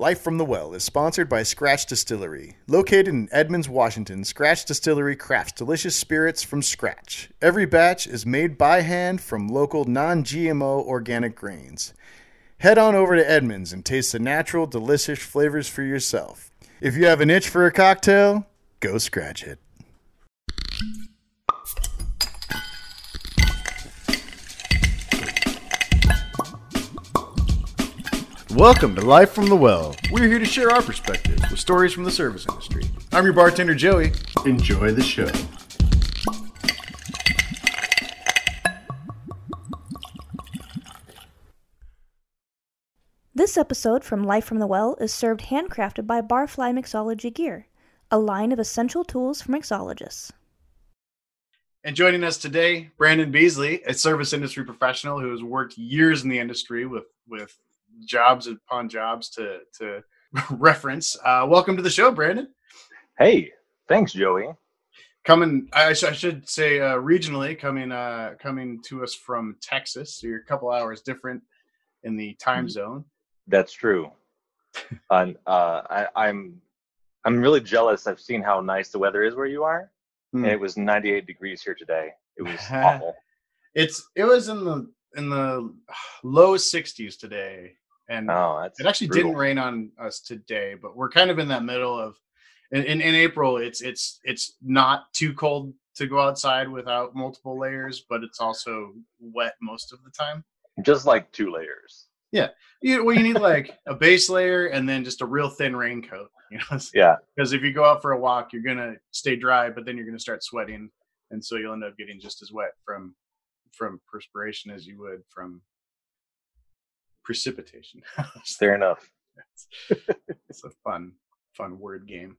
Life from the Well is sponsored by Scratch Distillery. Located in Edmonds, Washington, Scratch Distillery crafts delicious spirits from scratch. Every batch is made by hand from local non GMO organic grains. Head on over to Edmonds and taste the natural, delicious flavors for yourself. If you have an itch for a cocktail, go scratch it. Welcome to Life from the Well. We're here to share our perspectives with stories from the service industry. I'm your bartender, Joey. Enjoy the show. This episode from Life from the Well is served handcrafted by Barfly Mixology Gear, a line of essential tools for mixologists. And joining us today, Brandon Beasley, a service industry professional who has worked years in the industry with with jobs upon jobs to to reference. Uh, welcome to the show, Brandon. Hey, thanks, Joey. Coming, I, sh- I should say, uh, regionally coming uh, coming to us from Texas. So you're a couple hours different in the time Mm-hmm. zone. That's true. and uh, I, I'm I'm really jealous. I've seen how nice the weather is where you are, Hmm. and it was 98 degrees here today. It was awful. It's it was in the in the low 60s today, and Oh, It actually brutal. didn't rain on us today, but we're kind of in that middle of in, in, in April. It's it's it's not too cold to go outside without multiple layers, but it's also wet most of the time. Just like two layers. Yeah. You, well, you need like a base layer and then just a real thin raincoat. You know, Yeah, because if you go out for a walk, you're gonna stay dry, but then you're gonna start sweating, and so you'll end up getting just as wet from from perspiration as you would from precipitation. fair enough. it's a fun fun word game.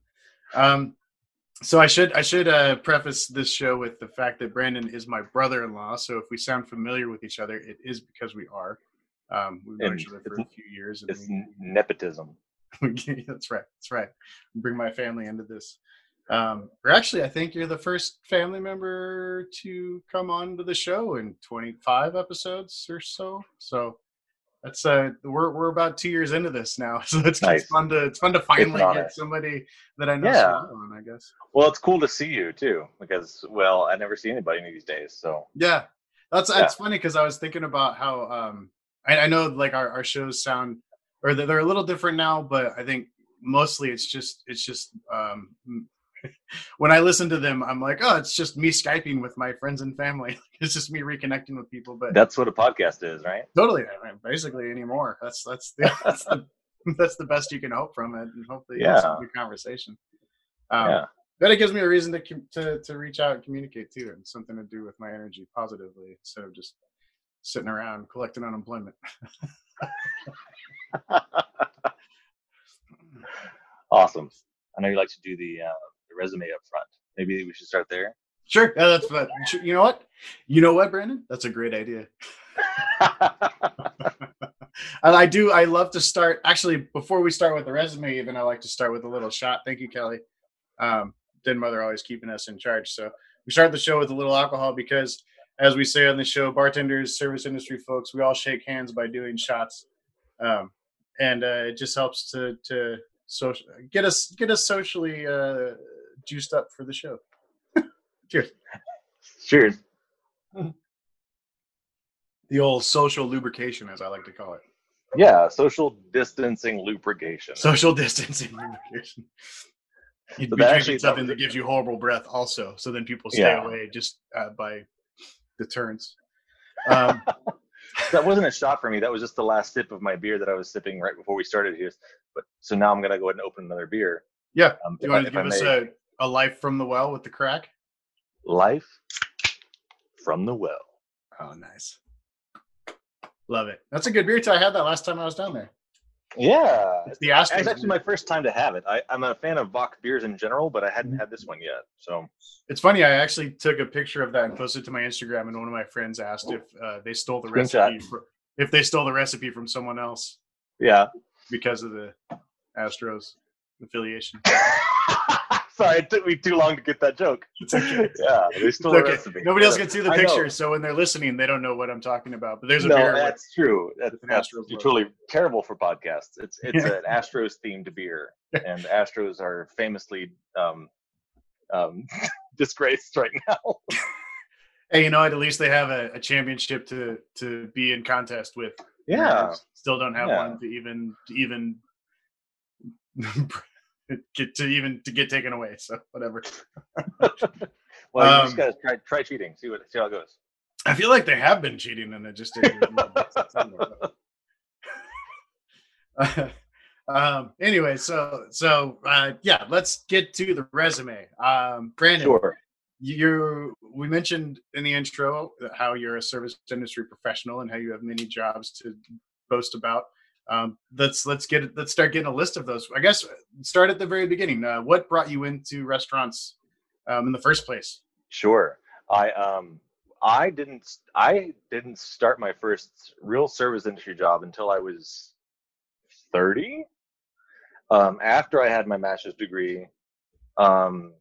Um so i should i should uh preface this show with the fact that brandon is my brother-in-law. So if we sound familiar with each other it is because we are. Um we've known each other for a few years and It's we, nepotism. we- that's right that's right. Bring my family into this. Um or actually i think you're the first family member to come on to the show in 25 episodes or so. So that's uh we're we're about two years into this now so it's, Nice. it's fun to it's fun to finally get somebody that i know Yeah. so well on i guess Well, it's cool to see you too, because well, I never see anybody these days. So yeah that's Yeah. it's funny because i was thinking about how um I, I know like our, our shows sound or they're, they're a little different now but i think mostly it's just it's just um when i listen to them i'm like oh it's just me skyping with my friends and family it's just me reconnecting with people but that's what a podcast is, right? totally I mean, basically anymore that's that's the, that's the that's the best you can hope from it and hopefully yeah good conversation um Yeah. but it gives me a reason to, to to reach out and communicate too and something to do with my energy positively instead of just sitting around collecting unemployment Awesome. I know you like to do the uh, the resume up front. Maybe we should start there. sure. Yeah, that's fun. You know what? You know what brandon? That's a great idea. And i do i love to start actually before we start with the resume even i like to start with a little shot. Thank you kelly. Um den mother always keeping us in charge. So we start the show with a little alcohol because as we say on the show bartenders service industry folks we all shake hands by doing shots. Um and uh it just helps to to social get us get us socially uh juiced up for the show cheers Cheers. the old social lubrication as i like to call it Yeah, social distancing lubrication. social distancing lubrication. You'd But be drinking something that gives you horrible breath, also. So then people stay Yeah. away just uh, by deterrence. Um, that wasn't a shot for me. That was just the last sip of my beer that I was sipping right before we started here. But so now I'm gonna go ahead and open another beer. yeah. Um, Do you if I- want to if I give us may. a, a life from the well with the crack? life from the well? Oh, nice. Love it. That's a good beer too. I had that last time I was down there. Yeah, It's the Astros. it's actually my first time to have it. I, I'm a fan of Bach beers in general, but I hadn't had this one yet. So It's funny. I actually took a picture of that and posted it to my Instagram, and one of my friends asked if uh, they stole the Screenshot. recipe. fr- if they stole the recipe from someone else yeah, because of the Astros affiliation. Sorry, it took me too long to get that joke. It's okay. Yeah, they stole okay. recipe. Nobody else can see the picture, so when they're listening, they don't know what I'm talking about. But there's a no, beer. with- that's true. That's, with an that's you're logo. terrible for podcasts. It's it's an Astros themed beer, and Astros are famously um, um, disgraced right now. Hey, you know what? At least they have a, a championship to to be in contest with. Yeah, Still don't have Yeah. one to even to even get to even to get taken away. So whatever. well, you Um, just gotta try try cheating. See what see how it goes. I feel like they have been cheating and it just didn't. um anyway so so uh yeah let's get to the resume um brandon Sure. you we mentioned in the intro how you're a service industry professional and how you have many jobs to boast about um let's let's get let's start getting a list of those i guess start at the very beginning uh, what brought you into restaurants um in the first place Sure. I um I didn't I didn't start my first real service industry job until I was 30. Um after I had my master's degree. Um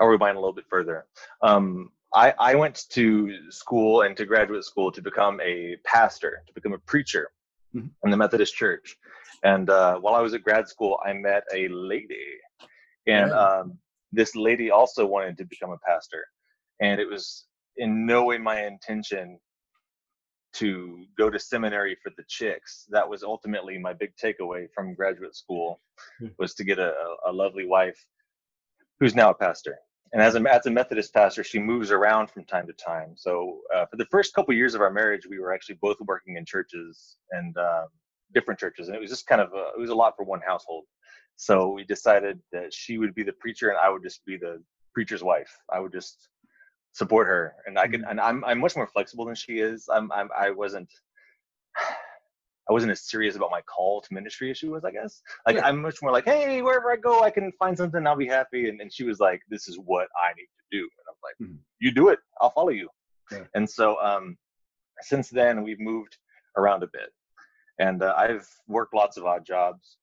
I'll rewind a little bit further. Um I, I went to school and to graduate school to become a pastor, to become a preacher Mhm. in the Methodist Church. And uh, while I was at grad school, I met a lady, and Yeah. um, this lady also wanted to become a pastor and it was in no way my intention to go to seminary for the chicks that was ultimately my big takeaway from graduate school Hmm. was to get a, a lovely wife who's now a pastor and as a, as a methodist pastor she moves around from time to time so uh, for the first couple years of our marriage we were actually both working in churches and um, different churches and it was just kind of a, it was a lot for one household so we decided that she would be the preacher and I would just be the preacher's wife. I would just support her, and I could. Mhm. And I'm I'm much more flexible than she is. I'm I'm I wasn't. I wasn't as serious about my call to ministry as she was, I guess. Like Yeah. I'm much more like, hey, wherever I go, I can find something, I'll be happy. And, and she was like, this is what I need to do. And I'm like, Mhm. you do it, I'll follow you. Yeah. And so um, since then, we've moved around a bit, and uh, I've worked lots of odd jobs,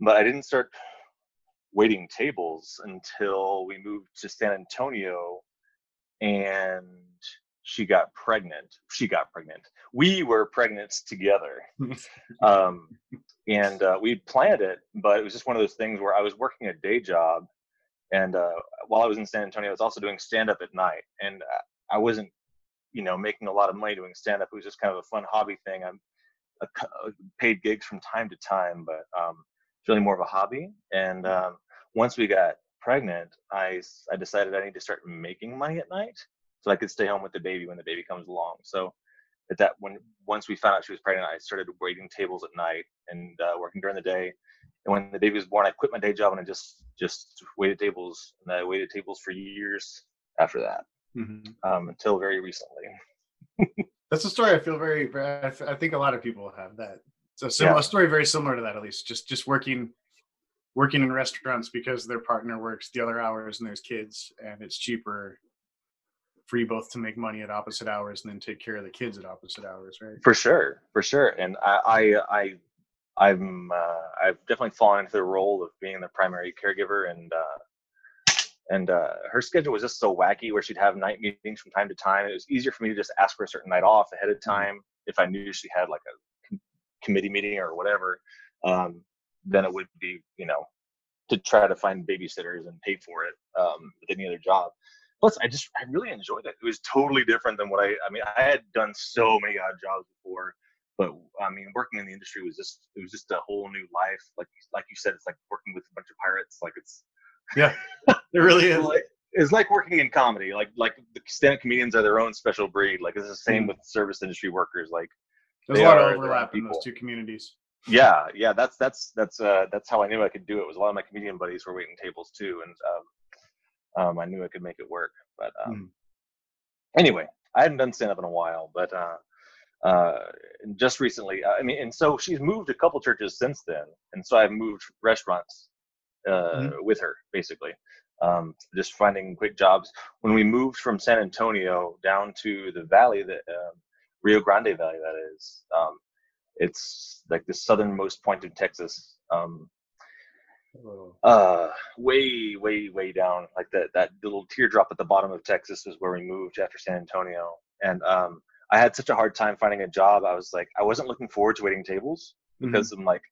but I didn't start waiting tables until we moved to San Antonio, and she got pregnant. She got pregnant. We were pregnant together um, and uh, we planned it, but it was just one of those things where I was working a day job, and uh, while I was in San Antonio, I was also doing stand up at night, and uh, I wasn't, you know, making a lot of money doing stand up. It was just kind of a fun hobby thing. I'm a, c- uh, paid gigs from time to time, but um, it's really more of a hobby. And um, once we got pregnant, I, I decided I need to start making money at night so I could stay home with the baby when the baby comes along. So at that when once we found out she was pregnant, I started waiting tables at night and uh, working during the day. And when the baby was born, I quit my day job and I just just waited tables. And I waited tables for years after that, Mhm. um, until very recently. That's a story I feel very. I think a lot of people have that. So a similar Yeah. a story, very similar to that. At least, just just working, working in restaurants because their partner works the other hours and there's kids, and it's cheaper for you both to make money at opposite hours and then take care of the kids at opposite hours, right? For sure, for sure. And I, I, I I'm, uh, I've definitely fallen into the role of being the primary caregiver, and uh, and uh, her schedule was just so wacky, where she'd have night meetings from time to time. It was easier for me to just ask for a certain night off ahead of time if I knew she had like a com- committee meeting or whatever. Um, than it would be, you know, to try to find babysitters and pay for it um, with any other job. Plus, I just I really enjoyed it. It was totally different than what I. I mean, I had done so many odd jobs before, but I mean, working in the industry was just it was just a whole new life. Like like you said, it's like working with a bunch of pirates. Like it's Yeah, it really is. like it's like working in comedy. Like like the stand-up comedians are their own special breed. Like it's the same Mhm. with service industry workers. Like There's a lot of overlap in those two communities. yeah, yeah, that's that's that's uh that's how I knew I could do it. Was a lot of my comedian buddies were waiting tables too, and um, um I knew I could make it work. But um, Mhm. anyway, I hadn't done stand up in a while, but uh, uh, just recently, I mean, and so she's moved a couple churches since then, and so I've moved restaurants uh, with her basically. Um, just finding quick jobs. When we moved from San Antonio down to the valley, the um Rio Grande Valley, that is, um, it's like the southernmost point of Texas. Um. Uh way way way down like that that little teardrop at the bottom of texas is where we moved after san antonio and um i had such a hard time finding a job i was like i wasn't looking forward to waiting tables Mhm. because i'm like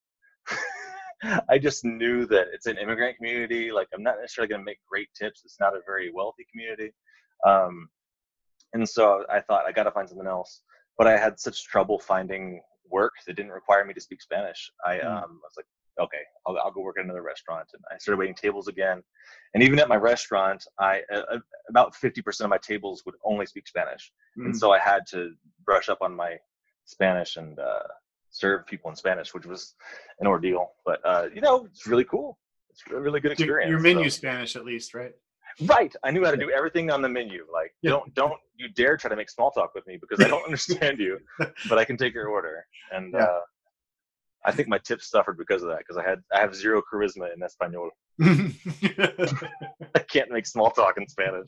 i just knew that it's an immigrant community like i'm not necessarily going to make great tips it's not a very wealthy community um and so i thought i got to find something else but i had such trouble finding work that didn't require me to speak spanish i Mm. um I was like okay, I'll, I'll go work at another restaurant. And I started waiting tables again. And even at my restaurant, I uh, about 50% of my tables would only speak Spanish. And Mm. so I had to brush up on my Spanish and uh, serve people in Spanish, which was an ordeal. But, uh, you know, it's really cool. It's a really good experience. Your menu so- Spanish, at least, right? Right. I knew how to do everything on the menu. Like, Yeah. don't don't you dare try to make small talk with me because I don't understand you, but I can take your order. And Yeah. uh, I think my tips suffered because of that because I had I have zero charisma in Espanol. I can't make small talk in Spanish.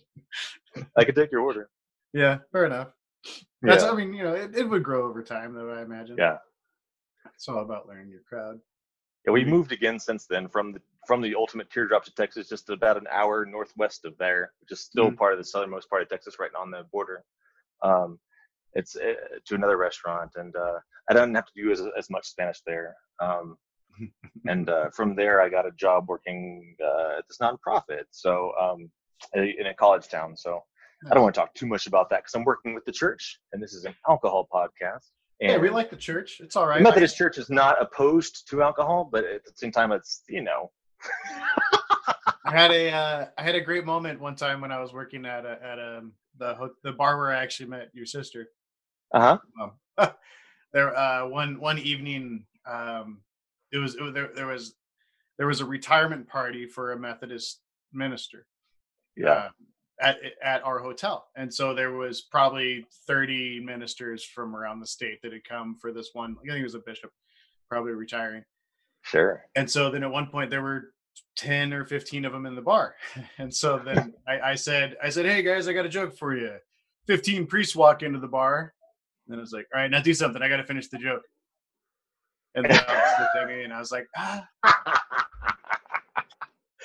I could take your order. yeah, fair enough. That's, yeah. I mean, you know, it, it would grow over time, though. I imagine. yeah. it's all about learning your crowd. Yeah, we moved again since then from the from the ultimate teardrop to Texas, just about an hour northwest of there, which is still Mhm. part of the southernmost part of Texas, right on the border. Um, it's uh, to another restaurant, and uh, I didn't have to do as as much Spanish there. Um, and uh, from there, I got a job working uh, at this nonprofit, so um, in a college town. So I don't want to talk too much about that because I'm working with the church, and this is an alcohol podcast. And Yeah, we like the church. It's all right. the Methodist Church is not opposed to alcohol, but at the same time, it's you know, I had a uh, I had a great moment one time when I was working at a, at um the the bar where I actually met your sister. Uh huh, there uh one one evening um it was, it was there there was there was a retirement party for a Methodist minister. yeah, uh, at at our hotel, and so there was probably thirty ministers from around the state that had come for this one. I think it was a bishop, probably retiring. sure, And so then at one point there were ten or fifteen of them in the bar, and so then I, I said I said, "Hey guys, I got a joke for you." Fifteen priests walk into the bar, and I was like, "All right, now do something. I got to finish the joke." And then I was me, and I was like, "Ah."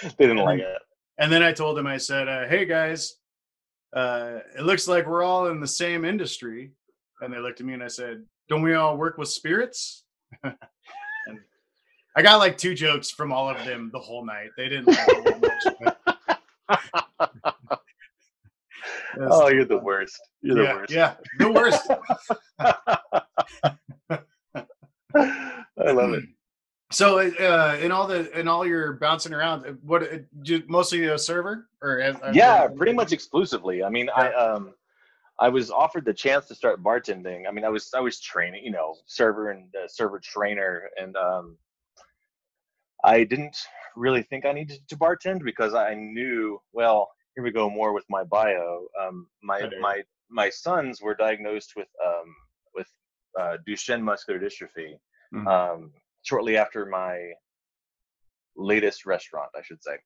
they didn't like it. And then I told him, I said, uh, "Hey guys, uh, it looks like we're all in the same industry." And they looked at me and I said, "Don't we all work with spirits?" and I got like two jokes from all of them the whole night. They didn't. Like it that much, but- It was- Oh, you're the worst. You're the yeah, worst. yeah, the worst. I love it. So, uh, in all the in all your bouncing around, uh, what uh, do- mostly a server or Yeah, pretty much exclusively. I mean, I um, I was offered the chance to start bartending. I mean, I was I was training, you know, server and uh, server trainer, and um, I didn't really think I needed to bartend because I knew. Well, here we go more with my bio. Um, my my my sons were diagnosed with um with uh, Duchenne muscular dystrophy. Mhm. Um, shortly after my latest restaurant, I should say,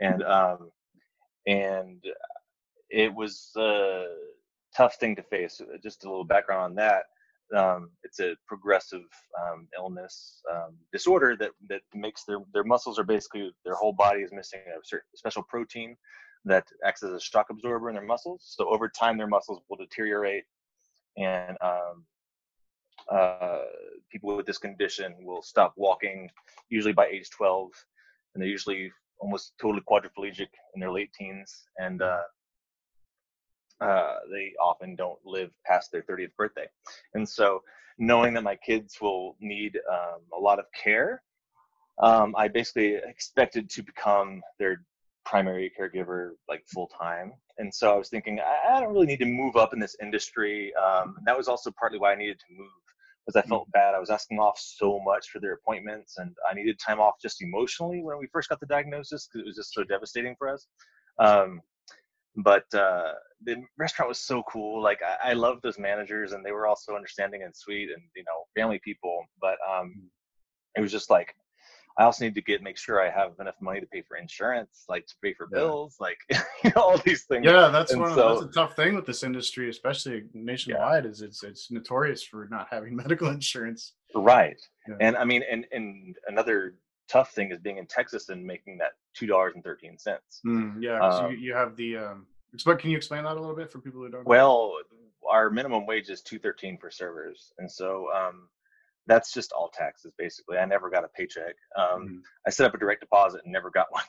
and um, and it was a tough thing to face. Uh, Just a little background on that. Um, it's a progressive um, illness um, disorder that that makes their their muscles are basically their whole body is missing a certain special protein that acts as a shock absorber in their muscles. So over time, their muscles will deteriorate, and um, uh, people with this condition will stop walking usually by age 12 and they're usually almost totally quadriplegic in their late teens and uh, uh, they often don't live past their 30th birthday and so knowing that my kids will need um, a lot of care um, i basically expected to become their primary caregiver like full time and so i was thinking I, I don't really need to move up in this industry um, and that was also partly why i needed to move because I felt bad. I was asking off so much for their appointments, and I needed time off just emotionally when we first got the diagnosis because it was just so devastating for us. Um, but uh, the restaurant was so cool. Like I, I loved those managers, and they were all so understanding and sweet, and you know, family people. But um, it was just like I also need to get make sure I have enough money to pay for insurance, like to pay for Yeah. bills, like you know, all these things. Yeah, that's And one. Of, that's a tough thing with this industry, especially nationwide. Is it's it's notorious for not having medical insurance. Right. Yeah. And I mean, and and another tough thing is being in Texas and making that two dollars and thirteen cents. Mm, yeah, Um, you, you have the. Um, can you explain that a little bit for people who don't? know? Well, our minimum wage is two thirteen for servers, and so um, that's just all taxes basically. I never got a paycheck. Um, Mhm. I set up a direct deposit and never got one.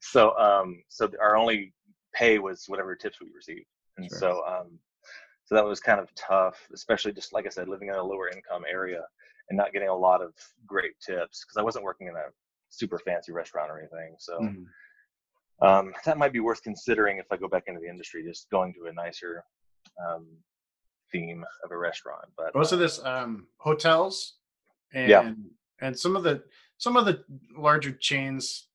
so um, so our only pay was whatever tips we received, and Sure. so um, so that was kind of tough, especially just like I said, living in a lower income area and not getting a lot of great tips because I wasn't working in a super fancy restaurant or anything. So Mhm. um, that might be worth considering if I go back into the industry, just going to a nicer um, theme of a restaurant. But most of this um hotels and Yeah. and some of the some of the larger chains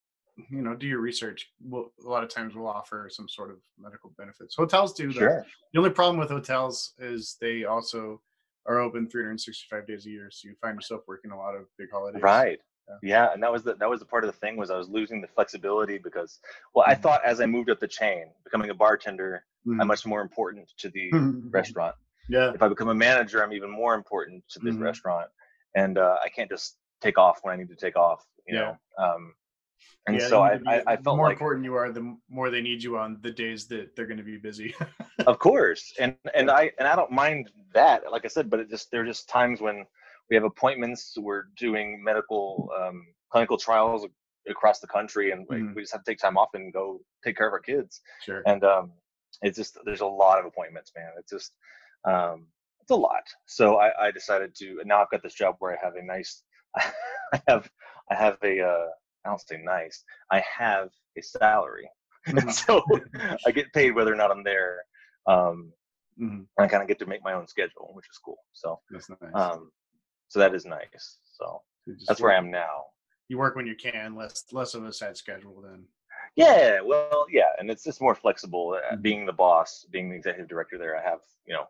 you know do your research will a lot of times will offer some sort of medical benefits hotels do though. sure, the only problem with hotels is they also are open 365 days a year so you find yourself working a lot of big holidays right. Yeah. Yeah, and that was the that was the part of the thing was I was losing the flexibility because well I Mhm. thought as I moved up the chain, becoming a bartender, Mhm. I'm much more important to the restaurant. Yeah If I become a manager, I'm even more important to this Mhm. restaurant, and uh, I can't just take off when I need to take off. You Yeah. know, um, and Yeah, so I, to I be- I the more like important you are the more they need you on the days that they're going to be busy of course and and i and i don't mind that like i said but it just there are just times when we have appointments we're doing medical um, clinical trials across the country and like, Mhm. we just have to take time off and go take care of our kids sure and um it's just there's a lot of appointments man it's just um it's a lot so i i decided to and now i've got this job where i have a nice i have i have a uh i don't say nice i have a salary Mhm. so I get paid whether or not I'm there. Um, Mhm. I kind of get to make my own schedule, which is cool. So, that's nice um, so that is nice. So that's where I am now. you work when you can less less of a set schedule then Yeah, well, yeah, and it's just more flexible. Uh, Mhm. Being the boss, being the executive director there, I have, you know,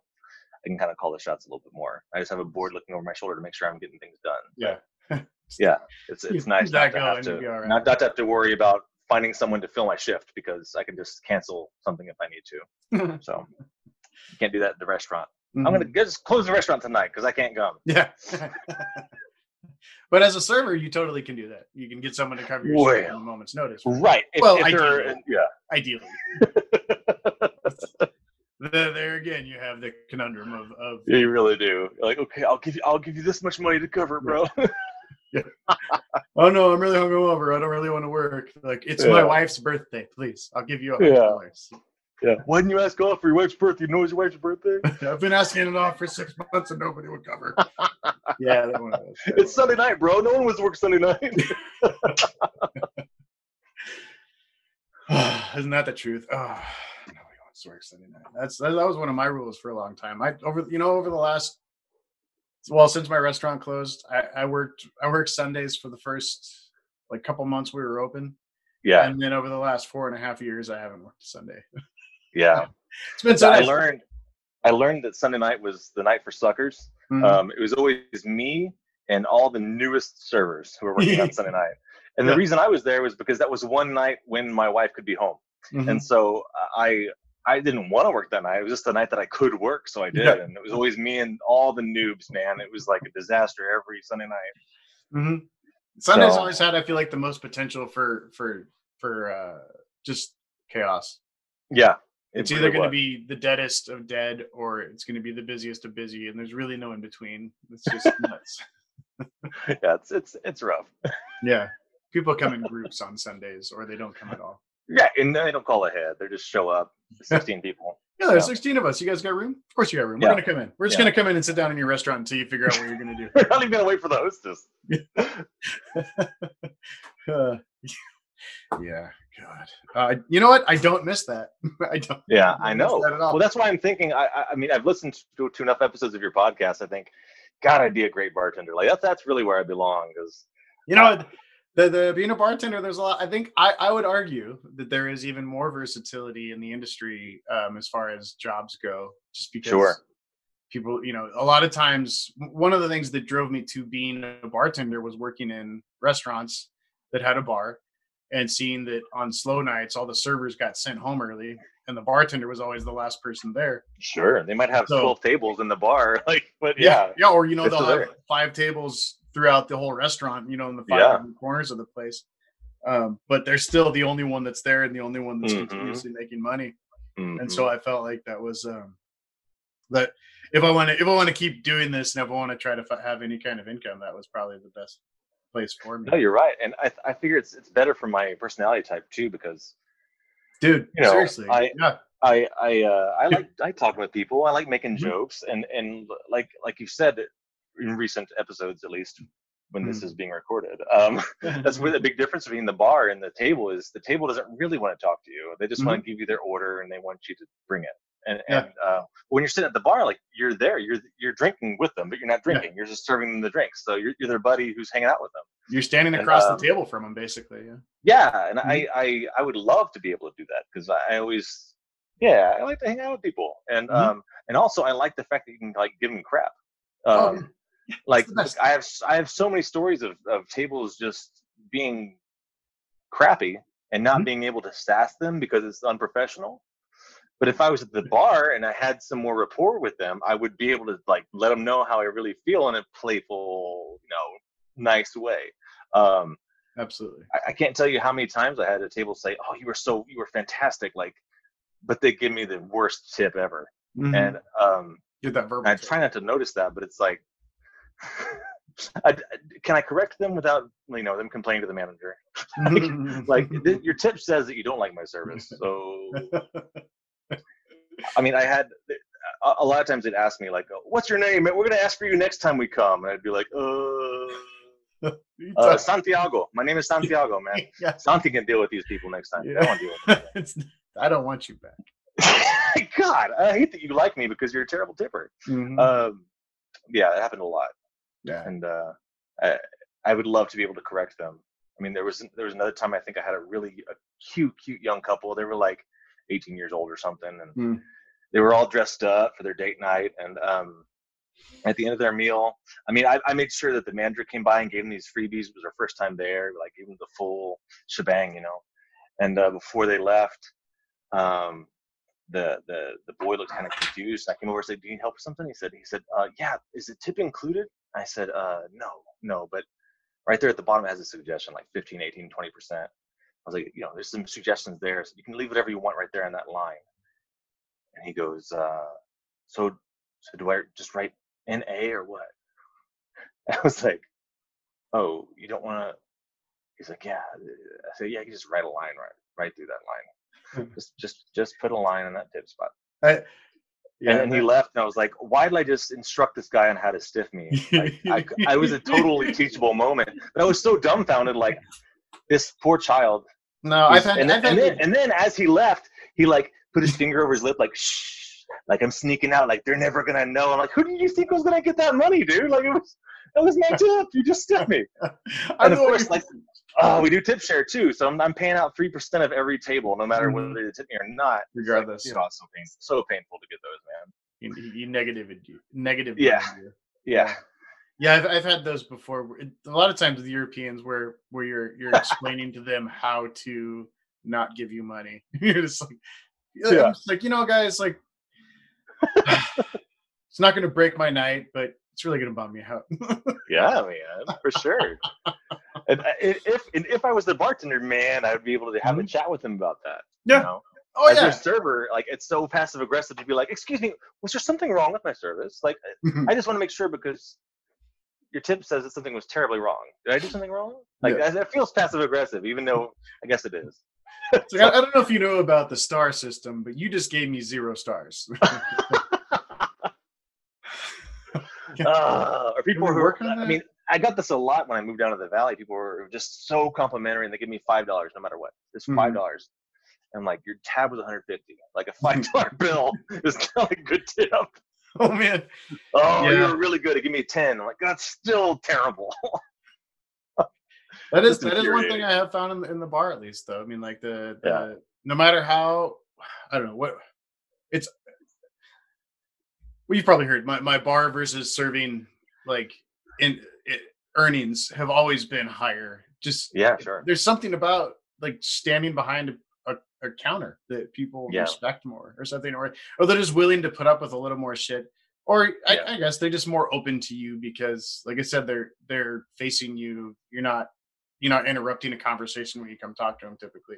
I can kind of call the shots a little bit more. I just have a board looking over my shoulder to make sure I'm getting things done. yeah Yeah, it's it's nice not to have to you'll be all right. not, not to have to worry about finding someone to fill my shift because I can just cancel something if I need to. So you can't do that at the restaurant. I'm Mhm. gonna just close the restaurant tonight because I can't come. yeah but as a server you totally can do that you can get someone to cover your shift Well. on a moment's notice Right. If, Well, if I yeah. ideally there, there again you have the conundrum of, of Yeah, you really do. You're like, okay, I'll give you, I'll give you this much money to cover, bro. oh no i'm really hungover i don't really want to work like it's my wife's birthday please i'll give you a Yeah. hundred dollars yeah. Why didn't you ask off for your wife's birthday? You know it's your wife's birthday. i've been asking it off for six months and nobody would cover yeah that one. That it's. Sunday night, bro. No one wants to work Sunday night. Isn't that the truth? Oh, nobody wants to work Sunday night. That's that, that was one of my rules for a long time. I over you know over the last well since my restaurant closed, I, I worked I worked Sundays for the first like couple months we were open, yeah. and then over the last four and a half years, I haven't worked a Sunday. Yeah. It's been so I nice. learned, I learned that Sunday night was the night for suckers. Mhm. Um, it was always me and all the newest servers who were working on Sunday night. And the Yeah. reason I was there was because that was one night when my wife could be home. Mhm. and so I I didn't want to work that night. It was just the night that I could work, so I did. Yeah. And it was always me and all the noobs, man. It was like a disaster every Sunday night. Mhm. Sundays So- always had I feel like the most potential for for for uh just chaos. Yeah, it It's either going to be the deadest of dead or it's going to be the busiest of busy, and there's really no in between. It's just nuts. yeah, it's it's it's rough. Yeah, people come in groups on Sundays, or they don't come at all. Yeah, and they don't call ahead. They just show up. Sixteen people. Yeah, there's Yeah. 16 of us. You guys got room? Of course you got room. We're going to come in. We're just Yeah. going to come in and sit down in your restaurant until you figure out what you're going to do. We're not even gonna wait for the hostess. Uh, yeah, God. Uh, you know what? I don't miss that. I don't. Yeah, don't I know. that. Well, that's why I'm thinking. I I- I mean, I've listened to, to enough episodes of your podcast. I think, God, I'd be a great bartender. Like that's that's really where I belong. Because You know, what? The the being a bartender, there's a lot. I think I I would argue that there is even more versatility in the industry um, as far as jobs go, just because Sure. people, you know, a lot of times one of the things that drove me to being a bartender was working in restaurants that had a bar and seeing that on slow nights all the servers got sent home early and the bartender was always the last person there. sure, they might have So- twelve tables in the bar. Like, but yeah, yeah, or you know they'll have five tables throughout the whole restaurant, you know, in the five Yeah. different corners of the place. Um, but they're still the only one that's there and the only one that's Mhm. continuously making money. And Mhm. so I felt like that was um, that if I want to if I want to keep doing this and if I want to try to f- have any kind of income, that was probably the best place for me. no, you're right, and I I figure it's it's better for my personality type too because Dude, You know, seriously, I- yeah, I I uh, I like I talk with people. I like making Mhm. jokes, and and like like you said in recent episodes, at least when this Mhm. is being recorded. Um, that's where the big difference between the bar and the table is. The table doesn't really want to talk to you. They just want to give you their order, and they want you to bring it. And Yeah. and uh, when you're sitting at the bar, like you're there, you're you're drinking with them, but you're not Yeah. drinking. You're just serving them the drinks. So you're, you're their buddy who's hanging out with them. you're standing and, across um, the table from them, basically. Yeah. Yeah, and I, Mm-hmm. I I would love to be able to do that because I, I always yeah I like to hang out with people and Mhm. um and also I like the fact that you can like give them crap. Oh, Um, like. I have I have so many stories of of tables just being crappy and not Mhm. being able to sass them because it's unprofessional. But if I was at the bar and I had some more rapport with them, I would be able to like let them know how I really feel in a playful, you know, nice way. Um, Absolutely. I, I can't tell you how many times I had a table say, "Oh, you were so you were fantastic," like, but they give me the worst tip ever, Mhm. and um, get that verbal. I try not to notice that, but it's like, I, can I correct them without you know them complaining to the manager? Like, th- your tip says that you don't like my service, so I mean, I had a, a lot of times they'd ask me like, "What's your name? We're gonna ask for you next time we come," and I'd be like, "Uh." Uh, Santiago. My name is Santiago, man. yeah. Santi can deal with these people next time. I don't want deal with them. I don't want you back. God, I hate that you like me because you're a terrible tipper. Mhm. Um, yeah, it happened a lot, yeah. and uh, I, I would love to be able to correct them. I mean, there was there was another time I think I had a really a cute, cute young couple. They were like 18 years old or something, and Hmm. they were all dressed up for their date night. And um, at the end of their meal, I mean, I, I made sure that the manager came by and gave them these freebies. It was their first time there, like gave them the full shebang, you know. And uh, before they left, um, the the the boy looked kind of confused. I came over and said, "Do you need help with something?" He said, "He said, uh, yeah. Is the tip included?" I said, uh, "No, no." But right there at the bottom it has a suggestion, like 15, 18, 20 percent. I was like, you know, there's some suggestions there, so you can leave whatever you want right there in that line. And he goes, uh, "So, so do I just write N A or what?" I was like, "Oh, you don't want to." He's like, "Yeah." I said, "Yeah, you just write a line right right through that line." just just just put a line in that tip spot. I, yeah. and then he left, and I was like, "Why did I just instruct this guy on how to stiff me?" Like, I, I was a totally teachable moment, but I was so dumbfounded. Like this poor child. no, I've had, and, I've and then and then as he left, he like put his finger over his lip, like shh, like I'm sneaking out. Like they're never gonna know. I'm like, who did you think was gonna get that money, dude? Like it was. That was my tip. You just stiffed me. I And of course, you- like, oh, we do tip share too. So I'm, I'm paying out three percent of every table, no matter Mhm. whether they tip me or not. Like, regardless, you know, it's so painful, so painful to get those, man. you, you negative you negative. Yeah. you. Yeah. Yeah, I've, I've had those before. A lot of times with Europeans, where where you're you're explaining to them how to not give you money. you're just like, yeah. Yeah. I'm just like you know, guys, like it's not going to break my night, but it's really to bum me out. Yeah, man, for sure. and uh, I- if and if I was the bartender, man, I would be able to have a mm-hmm. chat with him about that. Yeah. You know? oh As yeah, their server, like it's so passive aggressive to be like, "Excuse me, was there something wrong with my service? Like, uh, mm-hmm. I just want to make sure because your tip says that something was terribly wrong. Did I do something wrong? Like Yeah. that feels passive aggressive, even though I guess it is. Like, I, I don't know if you know about the star system, but you just gave me zero stars. uh, or people who work on I mean, I got this a lot when I moved down to the valley. People were just so complimentary, and they give me five dollars no matter what. It's five dollars. And like your tab was 150. Like a five dollar bill is not a good tip. oh man, Oh, you Yeah. were really good. Give me a ten. I'm like that's still terrible. that is that is one thing. I have found in, the- in the bar at least though. I mean, like the, the Yeah. no matter how I don't know what it's. Well, you've probably heard my, my bar versus serving like in it, earnings have always been higher. Just yeah, sure. there's something about like standing behind a, a, a counter that people Yeah. respect more or something or or they're just willing to put up with a little more shit or I, Yeah. I guess they're just more open to you because, like I said, they're they're facing you. You're not you're not interrupting a conversation when you come talk to them. Typically,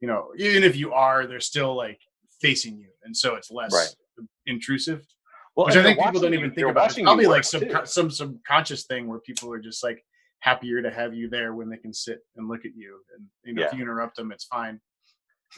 you know, even if you are, they're still like facing you, and so it's less Right. intrusive. Well, which I think people don't even think about. It's probably like some too. some subconscious thing where people are just like happier to have you there when they can sit and look at you, and you know if you interrupt them, it's fine.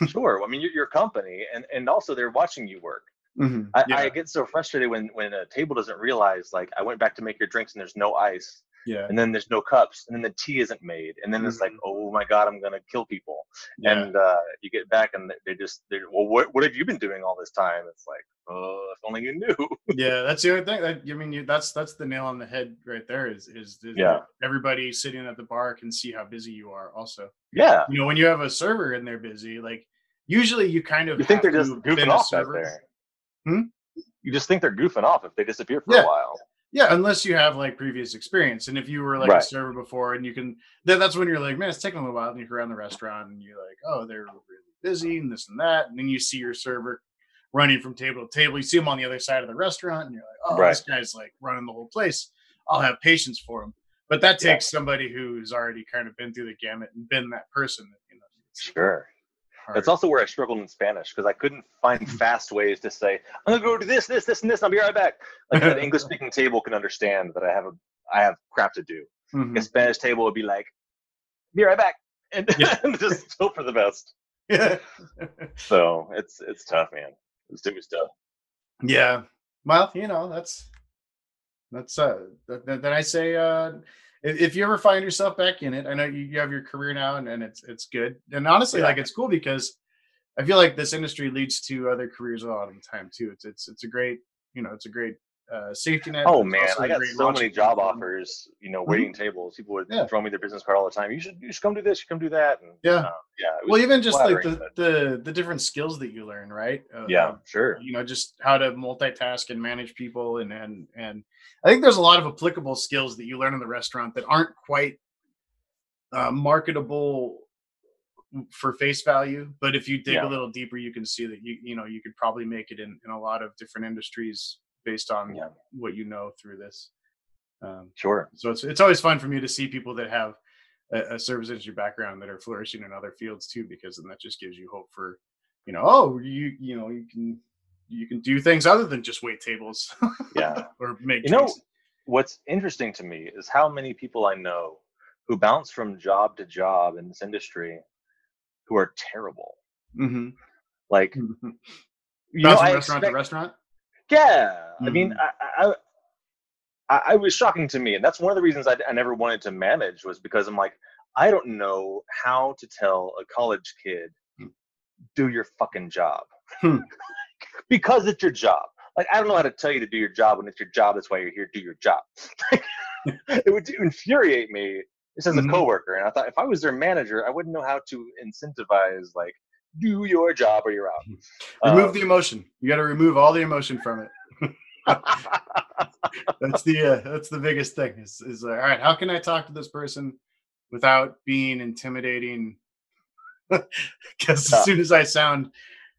sure. I mean, you're your company, and and also they're watching you work. Mhm. I, yeah, I get so frustrated when when a table doesn't realize like I went back to make your drinks and there's no ice, yeah, and then there's no cups, and then the tea isn't made, and then it's like, Mhm. oh my god, I'm gonna kill people. yeah. And uh, you get back and they just they well, what what have you been doing all this time? It's like, oh, if only you knew. yeah that's the other thing that i mean you that's that's the nail on the head right there is is, is Yeah. everybody sitting at the bar can see how busy you are also yeah, you know when you have a server and they're busy like usually you kind of you think they're just to have been goofing off server. there. Hmm? You just think they're goofing off if they disappear for Yeah. a while. Yeah unless you have like previous experience and if you were like a server before and you can then that's when you're like man it's taking a little while and you're around the restaurant and you're like oh they're really busy and this and that and then you see your server running from table to table you see them on the other side of the restaurant and you're like oh Right. this guy's like running the whole place i'll have patience for him but that Yeah. takes somebody who's already kind of been through the gamut and been that person you know Sure. Hard. That's also where I struggled in Spanish because I couldn't find fast ways to say, I'm gonna go do this, this, this, and this, and I'll be right back. Like an English speaking table can understand that I have a I have crap to do. Mhm. A Spanish table would be like, be right back. And, Yeah. and just hope for the best. Yeah. So it's it's tough, man. It's it was tough. Yeah. Well, you know, that's that's uh th- th- then I say uh if, if you ever find yourself back in it, I know you, you have your career now and, and it's it's good. And honestly, Yeah. like it's cool because I feel like this industry leads to other careers a lot of the time too. It's it's it's a great, you know, it's a great uh safety net. Oh man, I got so many job platform. offers. You know, waiting tables. People would Yeah. throw me their business card all the time. You should you should come do this. You come do that. And, Yeah. uh, yeah. Well, even just like the, but- the the different skills that you learn, right? Uh, yeah, um, sure. you know just how to multitask and manage people and and and i think there's a lot of applicable skills that you learn in the restaurant that aren't quite uh, marketable for face value but if you dig Yeah. a little deeper you can see that you you know you could probably make it in, in a lot of different industries based on Yeah. what you know through this um, Sure. so it's it's always fun for me to see people that have a, a service industry background that are flourishing in other fields too, because then that just gives you hope for, you know, oh, you you know you can you can do things other than just wait tables Yeah. or make. You know, what's interesting to me is how many people I know who bounce from job to job in this industry who are terrible. Mhm. Like, Mhm. you know, Bounce from I restaurant to restaurant. Yeah. I mean, Mhm. I, I, I, was shocking to me, and that's one of the reasons I, I never wanted to manage was because I'm like, I don't know how to tell a college kid, Hmm. do your fucking job, Hmm. because it's your job. Like I don't know how to tell you to do your job when it's your job. That's why you're here. Do your job. it would infuriate me This as a coworker. And I thought if I was their manager, I wouldn't know how to incentivize like do your job or you're out. Remove Um, the emotion. You got to remove all the emotion from it. That's the uh, that's the biggest thing. Is is uh, all right? How can I talk to this person without being intimidating? Because as soon as I sound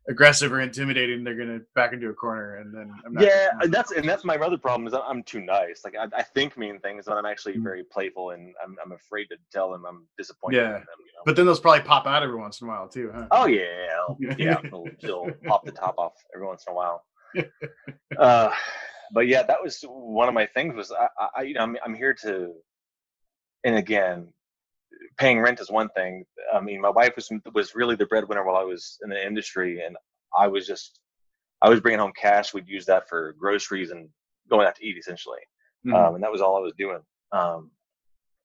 aggressive or intimidating, they're gonna back into a corner, and then I'm not. yeah, and that's and that's my other problem is I'm, too nice. Like I, I think mean things, but I'm actually Mhm. very playful, and I'm, I'm afraid to tell them I'm disappointed Yeah. in them. You know? But then those probably pop out every once in a while too, huh? oh yeah, yeah, they'll, they'll pop the top off every once in a while. Uh, but yeah, that was one of my things. Was I, I- I you know I'm I'm here to, and again, paying rent is one thing. I mean, my wife was was really the breadwinner while I was in the industry, and I was just I was bringing home cash. We'd use that for groceries and going out to eat essentially, Mhm. um, and that was all I was doing. Um,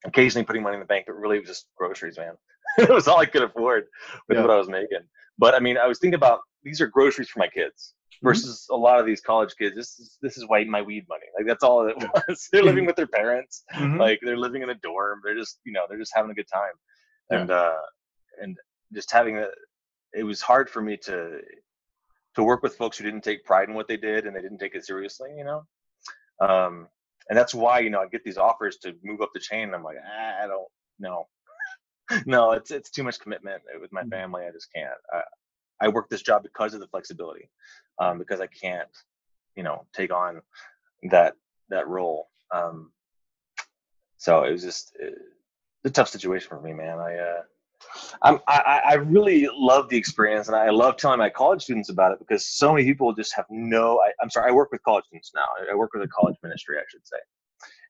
occasionally putting money in the bank, but really it was just groceries, man. it was all I could afford with Yeah. what I was making. But I mean, I was thinking about these are groceries for my kids Mhm. versus a lot of these college kids. This is this is white my weed money. Like that's all it was. they're living with their parents. Mhm. Like they're living in a dorm. They're just you know they're just having a good time, Yeah. and uh, and just having a. It was hard for me to to work with folks who didn't take pride in what they did and they didn't take it seriously. You know, um, and that's why you know I get these offers to move up the chain. And I'm like, ah, I don't know. no, it's it's too much commitment with my Mhm. family. I just can't. I, I work this job because of the flexibility, um, because I can't, you know, take on that that role. Um, so it was just uh, a tough situation for me, man. I uh, I'm, I, I really love the experience, and I love telling my college students about it because so many people just have no. I, am sorry, I work with college students now. I work with a college ministry, I should say,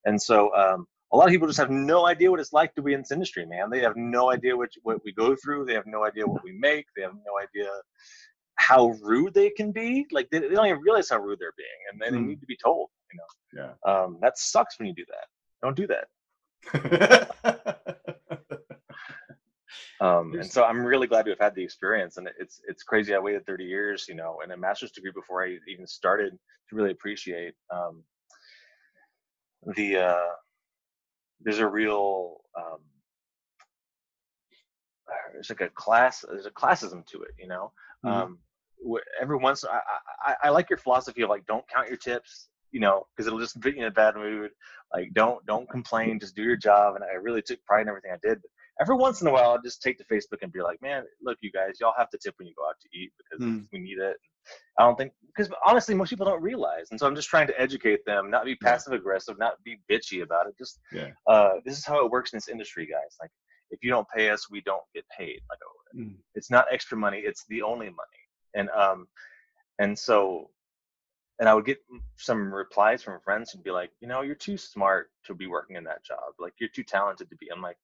and so um, a lot of people just have no idea what it's like to be in this industry, man. They have no idea what what we go through. They have no idea what we make. They have no idea how rude they can be. Like they, they don't even realize how rude they're being, and they, mm. they need to be told. You know, yeah. Um, that sucks when you do that. Don't do that. Um, and so I'm really glad to have had the experience. And it's it's crazy. I waited 30 years, you know, and a master's degree before I even started to really appreciate um, the. Uh, there's a real um, there's like a class there's a classism to it, you know. Mm-hmm. Um, every once I, I I like your philosophy of like don't count your tips you know, because it'll just put you in a bad mood. Like, don't don't complain, just do your job. And I really took pride in everything I did. But every once in a while, I'll just take to Facebook and be like, man, look, you guys, y'all have to tip when you go out to eat because mm. we need it. I don't think because honestly, most people don't realize, and so I'm just trying to educate them, not be passive aggressive, not be bitchy about it. Just, yeah. uh, this is how it works in this industry, guys. Like, if you don't pay us, we don't get paid. Like, mm. it's not extra money; it's the only money. And um, and so, and I would get some replies from friends who'd be like, you know, you're too smart to be working in that job. Like, you're too talented to be. I'm like,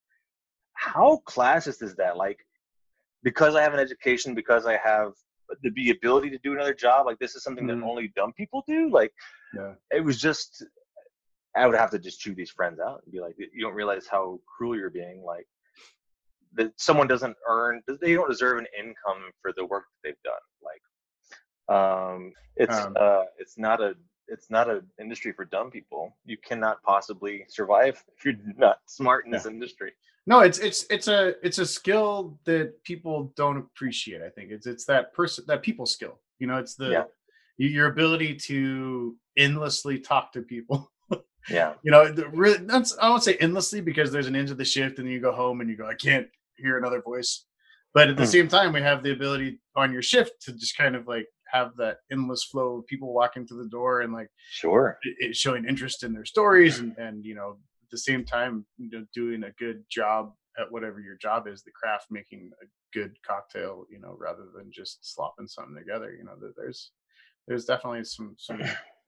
how classist is that? Like, because I have an education, because I have the, the ability to do another job, like this is something mm-hmm. that only dumb people do. Like, yeah. it was just, I would have to just chew these friends out and be like, you don't realize how cruel you're being. Like, that someone doesn't earn, they don't deserve an income for the work that they've done. Like, um, it's um, uh, it's not a it's not an industry for dumb people. You cannot possibly survive if you're not smart in yeah. this industry. No, it's it's it's a it's a skill that people don't appreciate. I think it's it's that person that people skill. You know, it's the yeah. your ability to endlessly talk to people. yeah. You know, the, really, that's I won't say endlessly because there's an end to the shift, and you go home and you go, I can't hear another voice. But at the mm. same time, we have the ability on your shift to just kind of like have that endless flow of people walking through the door and like sure it, it showing interest in their stories and and you know the same time you know, doing a good job at whatever your job is the craft making a good cocktail you know rather than just slopping something together you know there's there's definitely some some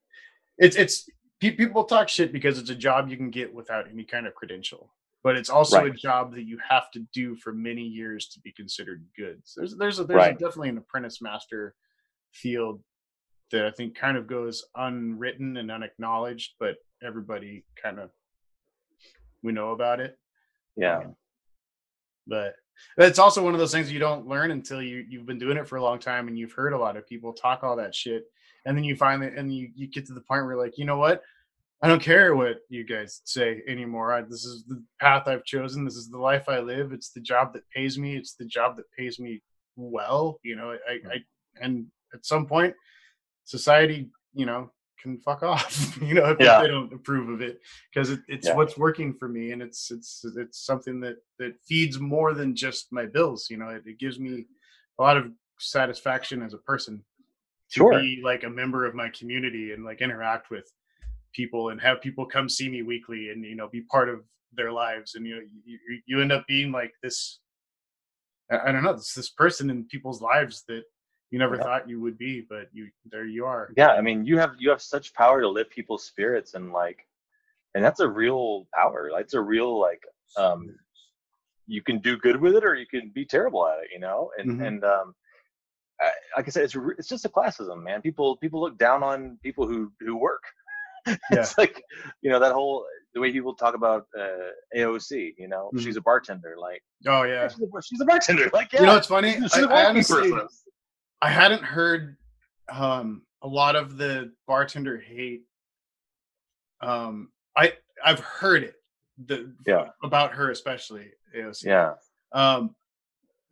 it's it's people talk shit because it's a job you can get without any kind of credential but it's also right. a job that you have to do for many years to be considered good so there's there's a, there's right. a, definitely an apprentice master field that i think kind of goes unwritten and unacknowledged but everybody kind of we know about it. Yeah. Um, but it's also one of those things you don't learn until you you've been doing it for a long time and you've heard a lot of people talk all that shit. And then you finally and you, you get to the point where like you know what? I don't care what you guys say anymore. I, this is the path i've chosen. This is the life i live. It's the job that pays me. It's the job that pays me well. You know i, I and at some point society you know can fuck off you know if, yeah. they don't approve of it because it, it's yeah. what's working for me and it's it's it's something that that feeds more than just my bills you know it, it gives me a lot of satisfaction as a person to sure. be like a member of my community and like interact with people and have people come see me weekly and you know be part of their lives and you know you, you end up being like this I don't know this this person in people's lives that you never yeah. thought you would be, but you there you are. Yeah, I mean, you have you have such power to lift people's spirits and like, and that's a real power. Like, it's a real like, um, you can do good with it or you can be terrible at it, you know. And mm-hmm. and um, I, like I said, it's it's just a classism, man. People people look down on people who who work. Yeah. it's like you know that whole the way people talk about uh, AOC. You know, mm-hmm. she's a bartender. Like, oh yeah, she's a, she's a bartender. Like, yeah, you know, it's funny. She's I, a I honestly, I hadn't heard um, a lot of the bartender hate. Um, I I've heard it the yeah about her especially. Yeah. Um,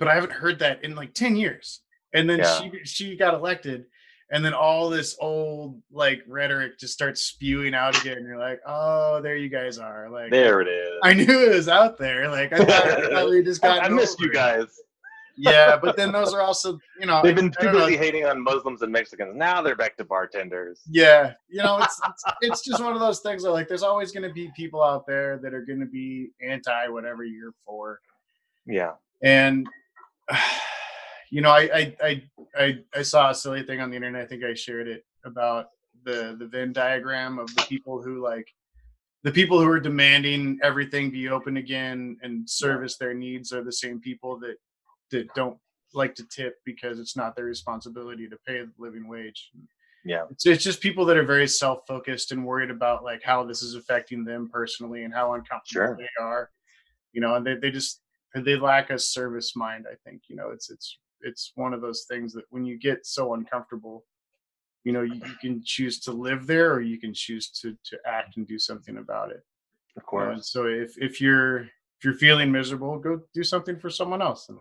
but I haven't heard that in like ten years. And then yeah. she she got elected, and then all this old like rhetoric just starts spewing out again. And you're like, oh, there you guys are. Like there it is. I knew it was out there. Like I thought, I thought we just got. I, I missed you guys yeah, but then those are also, you know, They've been too busy hating on Muslims and Mexicans. Now they're back to bartenders. Yeah, you know, it's, it's it's just one of those things that like there's always going to be people out there that are going to be anti whatever you're for, Yeah. and you know, I I I I, I saw a silly thing on the internet. I think I shared it about the the Venn diagram of the people who like the people who are demanding everything be open again and service their needs are the same people that that don't like to tip because it's not their responsibility to pay the living wage. Yeah. It's, it's just people that are very self-focused and worried about like how this is affecting them personally and how uncomfortable Sure. they are. You know, and they, they just they lack a service mind, I think. You know, it's it's it's one of those things that when you get so uncomfortable, you know, you, you can choose to live there or you can choose to to act and do something about it. Of You know, and course. so if if you're if you're feeling miserable, go do something for someone else. And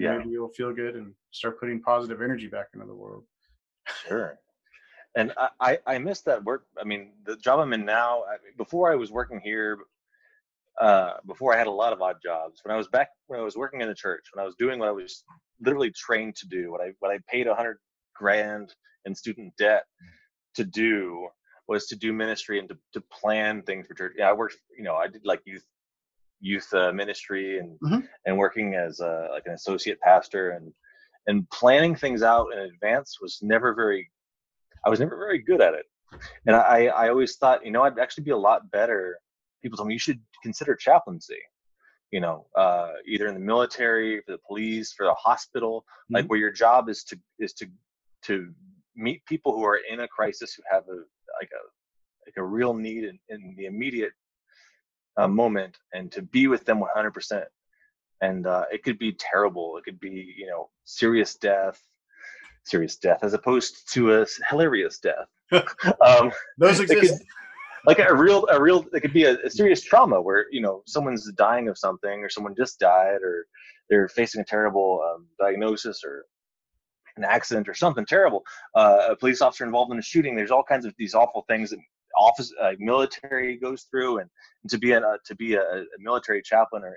Yeah. maybe you'll feel good and start putting positive energy back into the world. Sure. And I, I, I miss that work. I mean, the job I'm in now, I, before I was working here, uh, before I had a lot of odd jobs, when I was back, when I was working in the church, when I was doing what I was literally trained to do, what I, what I paid a hundred grand in student debt to do was to do ministry and to, to plan things for church. Yeah, I worked, you know, I did like youth, youth uh, ministry and, Mhm. and working as a, like an associate pastor and, and planning things out in advance was never very I was never very good at it. And I, I always thought, you know, I'd actually be a lot better. People told me you should consider chaplaincy, you know, uh, either in the military, for the police, for the hospital, like where your job is to is to to meet people who are in a crisis who have a like a like a real need in, in the immediate uh, moment and to be with them 100% and uh, it could be terrible. It could be you know serious death serious death as opposed to a hilarious death. Um, Those it could- exist. like a real a real it could be a, a serious trauma where you know someone's dying of something or someone just died or they're facing a terrible um, diagnosis or an accident or something terrible. Uh, a police officer involved in a shooting. There's all kinds of these awful things that office uh, military goes through and, to be a to be a, a military chaplain or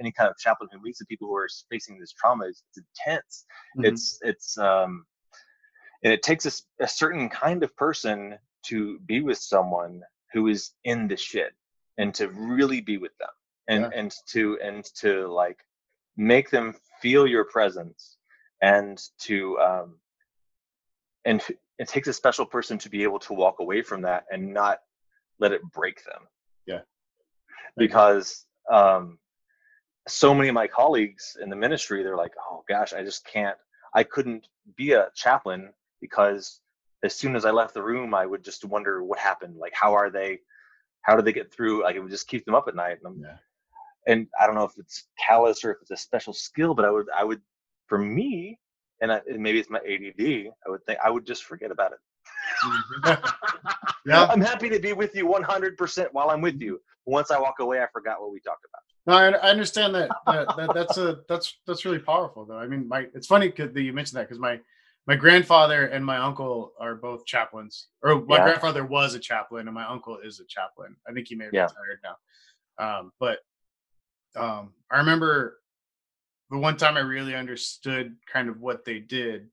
any kind of chaplain who meets the people who are facing this trauma is it's intense Mhm. it's it's um and it takes a, a certain kind of person to be with someone who is in the shit and to really be with them and Yeah. and to and to like make them feel your presence and to um and it takes a special person to be able to walk away from that and not let it break them Yeah. because um so many of my colleagues in the ministry they're like oh gosh i just can't i couldn't be a chaplain because as soon as i left the room i would just wonder what happened like how are they how do they get through like it would just keep them up at night and, I'm- Yeah. and i don't know if it's callous or if it's a special skill but i would i would for me and, I, and maybe it's my ADD i would think i would just forget about it yeah. i'm happy to be with you 100% while i'm with you once i walk away i forgot what we talked about No, I, I understand that, that, that. That's a that's that's really powerful, though. I mean, my it's funny that you mentioned that because my my grandfather and my uncle are both chaplains, or my Yeah. grandfather was a chaplain and my uncle is a chaplain. I think he may have Yeah. retired now. Um, but um, I remember the one time I really understood kind of what they did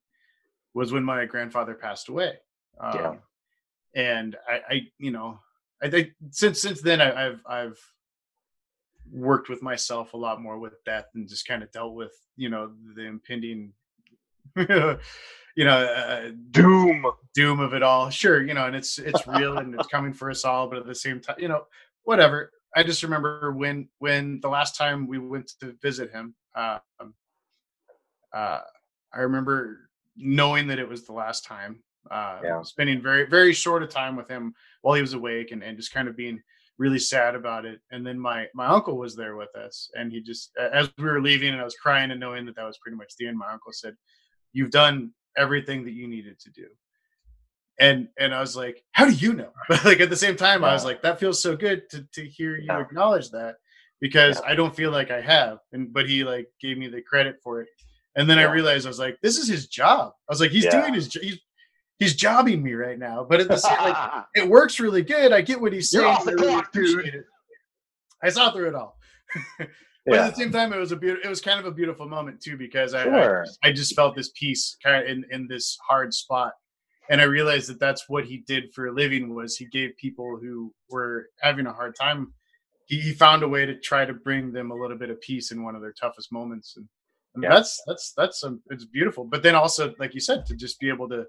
was when my grandfather passed away. Um, Yeah. And I, I, you know, I think since since then I, I've I've worked with myself a lot more with death and just kind of dealt with you know the impending you know uh, doom doom of it all sure you know and it's it's real and it's coming for us all but at the same time you know whatever i just remember when when the last time we went to visit him uh, um, uh i remember knowing that it was the last time uh Yeah. spending very very short a time with him while he was awake and, and just kind of being really sad about it. And then my my uncle was there with us and he just as we were leaving and i was crying and knowing that that was pretty much the end my uncle said you've done everything that you needed to do. And and i was like how do you know? But like at the same time i was like that feels so good to to hear you Yeah. acknowledge that because Yeah. i don't feel like i have and but he like gave me the credit for it and then i realized i was like this is his job i was like he's Yeah. doing his jo- he's he's jobbing me right now but at the same like it works really good. I get what he's You're saying. off the I really dude. it. I saw through it all. But Yeah. at the same time, it was a beautiful. It was kind of a beautiful moment too because I, Sure. I I just felt this peace kind of in in this hard spot, and I realized that that's what he did for a living was he gave people who were having a hard time. He, he found a way to try to bring them a little bit of peace in one of their toughest moments, and, and Yeah. that's that's that's um, it's beautiful. But then also, like you said, to just be able to,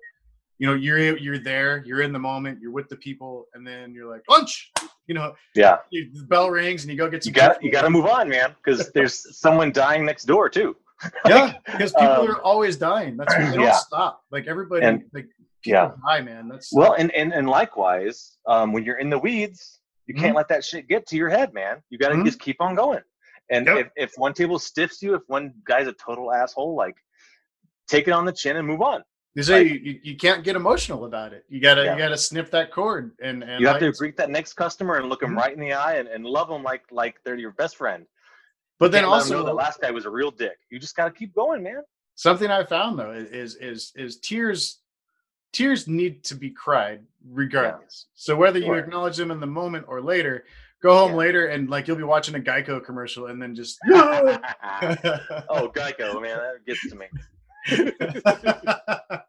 you know, you're you're there, you're in the moment, you're with the people, and then you're like lunch. You know, Yeah. you, the bell rings and you go get You some. got you got to move on, man, because there's someone dying next door too. yeah, because people um, are always dying. That's they don't yeah. stop. Like everybody, And- like Yeah. die, man. That's Well, and and and likewise, um, when you're in the weeds, you can't Mhm. let that shit get to your head, man. You got to Mhm. just keep on going. And Yep. if if one table stiffs you, if one guy's a total asshole, like take it on the chin and move on. they say like- you, you, you can't get emotional about it. You gotta Yeah. you gotta snip that cord and and you have to greet that next customer and look them Mhm. right in the eye and, and love them like like they're your best friend. But then Can't let 'em know also the last guy was a real dick. You just got to keep going, man. something I found though is is is tears tears need to be cried regardless. So whether you acknowledge them in the moment or later, go home Yeah. later and like you'll be watching a Geico commercial and then just oh, Geico, man, that gets to me.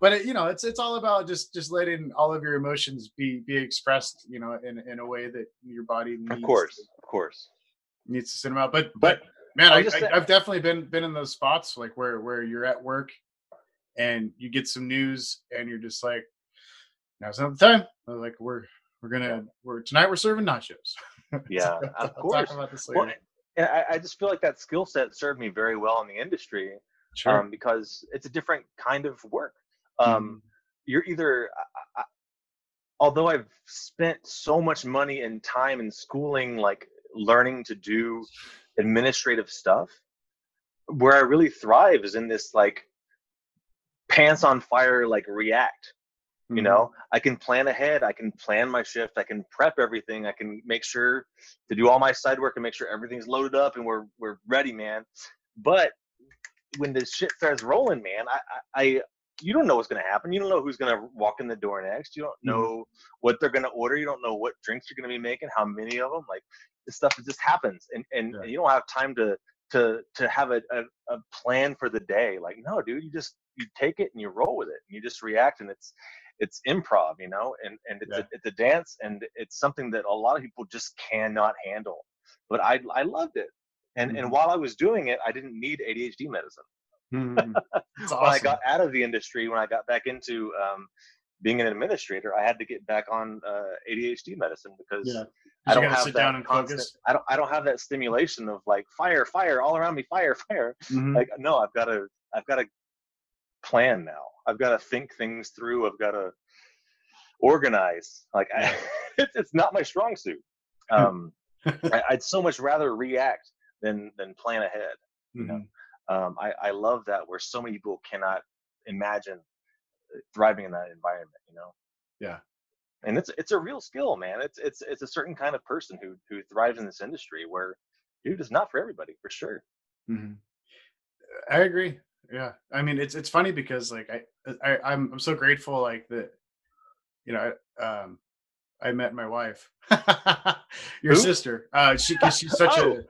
but it, you know it's it's all about just just letting all of your emotions be be expressed you know in in a way that your body needs Of course, to, of course. needs to send them out but but But man I I, was just I, saying- i've definitely been been in those spots like where where you're at work and you get some news and you're just like now's not the time like we're we're gonna we're tonight we're serving nachos yeah, I'll of course. about this Well, and I, I just feel like that skill set served me very well in the industry sure um, because it's a different kind of work. Mm-hmm. Um, You're either, I, I, although I've spent so much money and time in schooling, like learning to do administrative stuff, where I really thrive is in this like pants on fire, like react. You know, I can plan ahead. I can plan my shift. I can prep everything. I can make sure to do all my side work and make sure everything's loaded up and we're we're ready, man. But when the shit starts rolling, man, I I, I you don't know what's gonna happen. You don't know who's gonna walk in the door next. You don't Mhm. know what they're gonna order. You don't know what drinks you're gonna be making, how many of them. Like this stuff just happens, and and, Yeah. and you don't have time to to to have a, a a plan for the day. Like no, dude, you just you take it and you roll with it, and you just react, and it's it's improv, you know, and and it's Yeah. a, it's a dance, and it's something that a lot of people just cannot handle. But I I loved it, and Mhm. and while I was doing it, I didn't need ADHD medicine. Mhm. It's When I got out of the industry, when I got back into um, being an administrator, I had to get back on uh, ADHD medicine because yeah I don't have sit that constant. focus I don't I don't have that stimulation of like fire, fire all around me, fire, fire. Mhm. Like no, I've got to I've got to plan now. I've got to think things through. I've got to organize. Like I, it's, it's not my strong suit. Um, I, I'd so much rather react than than plan ahead. You know, Mhm. Um, I, I love that where so many people cannot imagine uh, thriving in that environment. You know. Yeah. And it's it's a real skill, man. It's it's it's a certain kind of person who who thrives in this industry where, dude, it's not for everybody for sure. Mhm. I agree. Yeah, I mean it's it's funny because like I, I I'm I'm so grateful like that, you know, I, um, I met my wife, your Who? sister. Uh, she cause she's such Oh.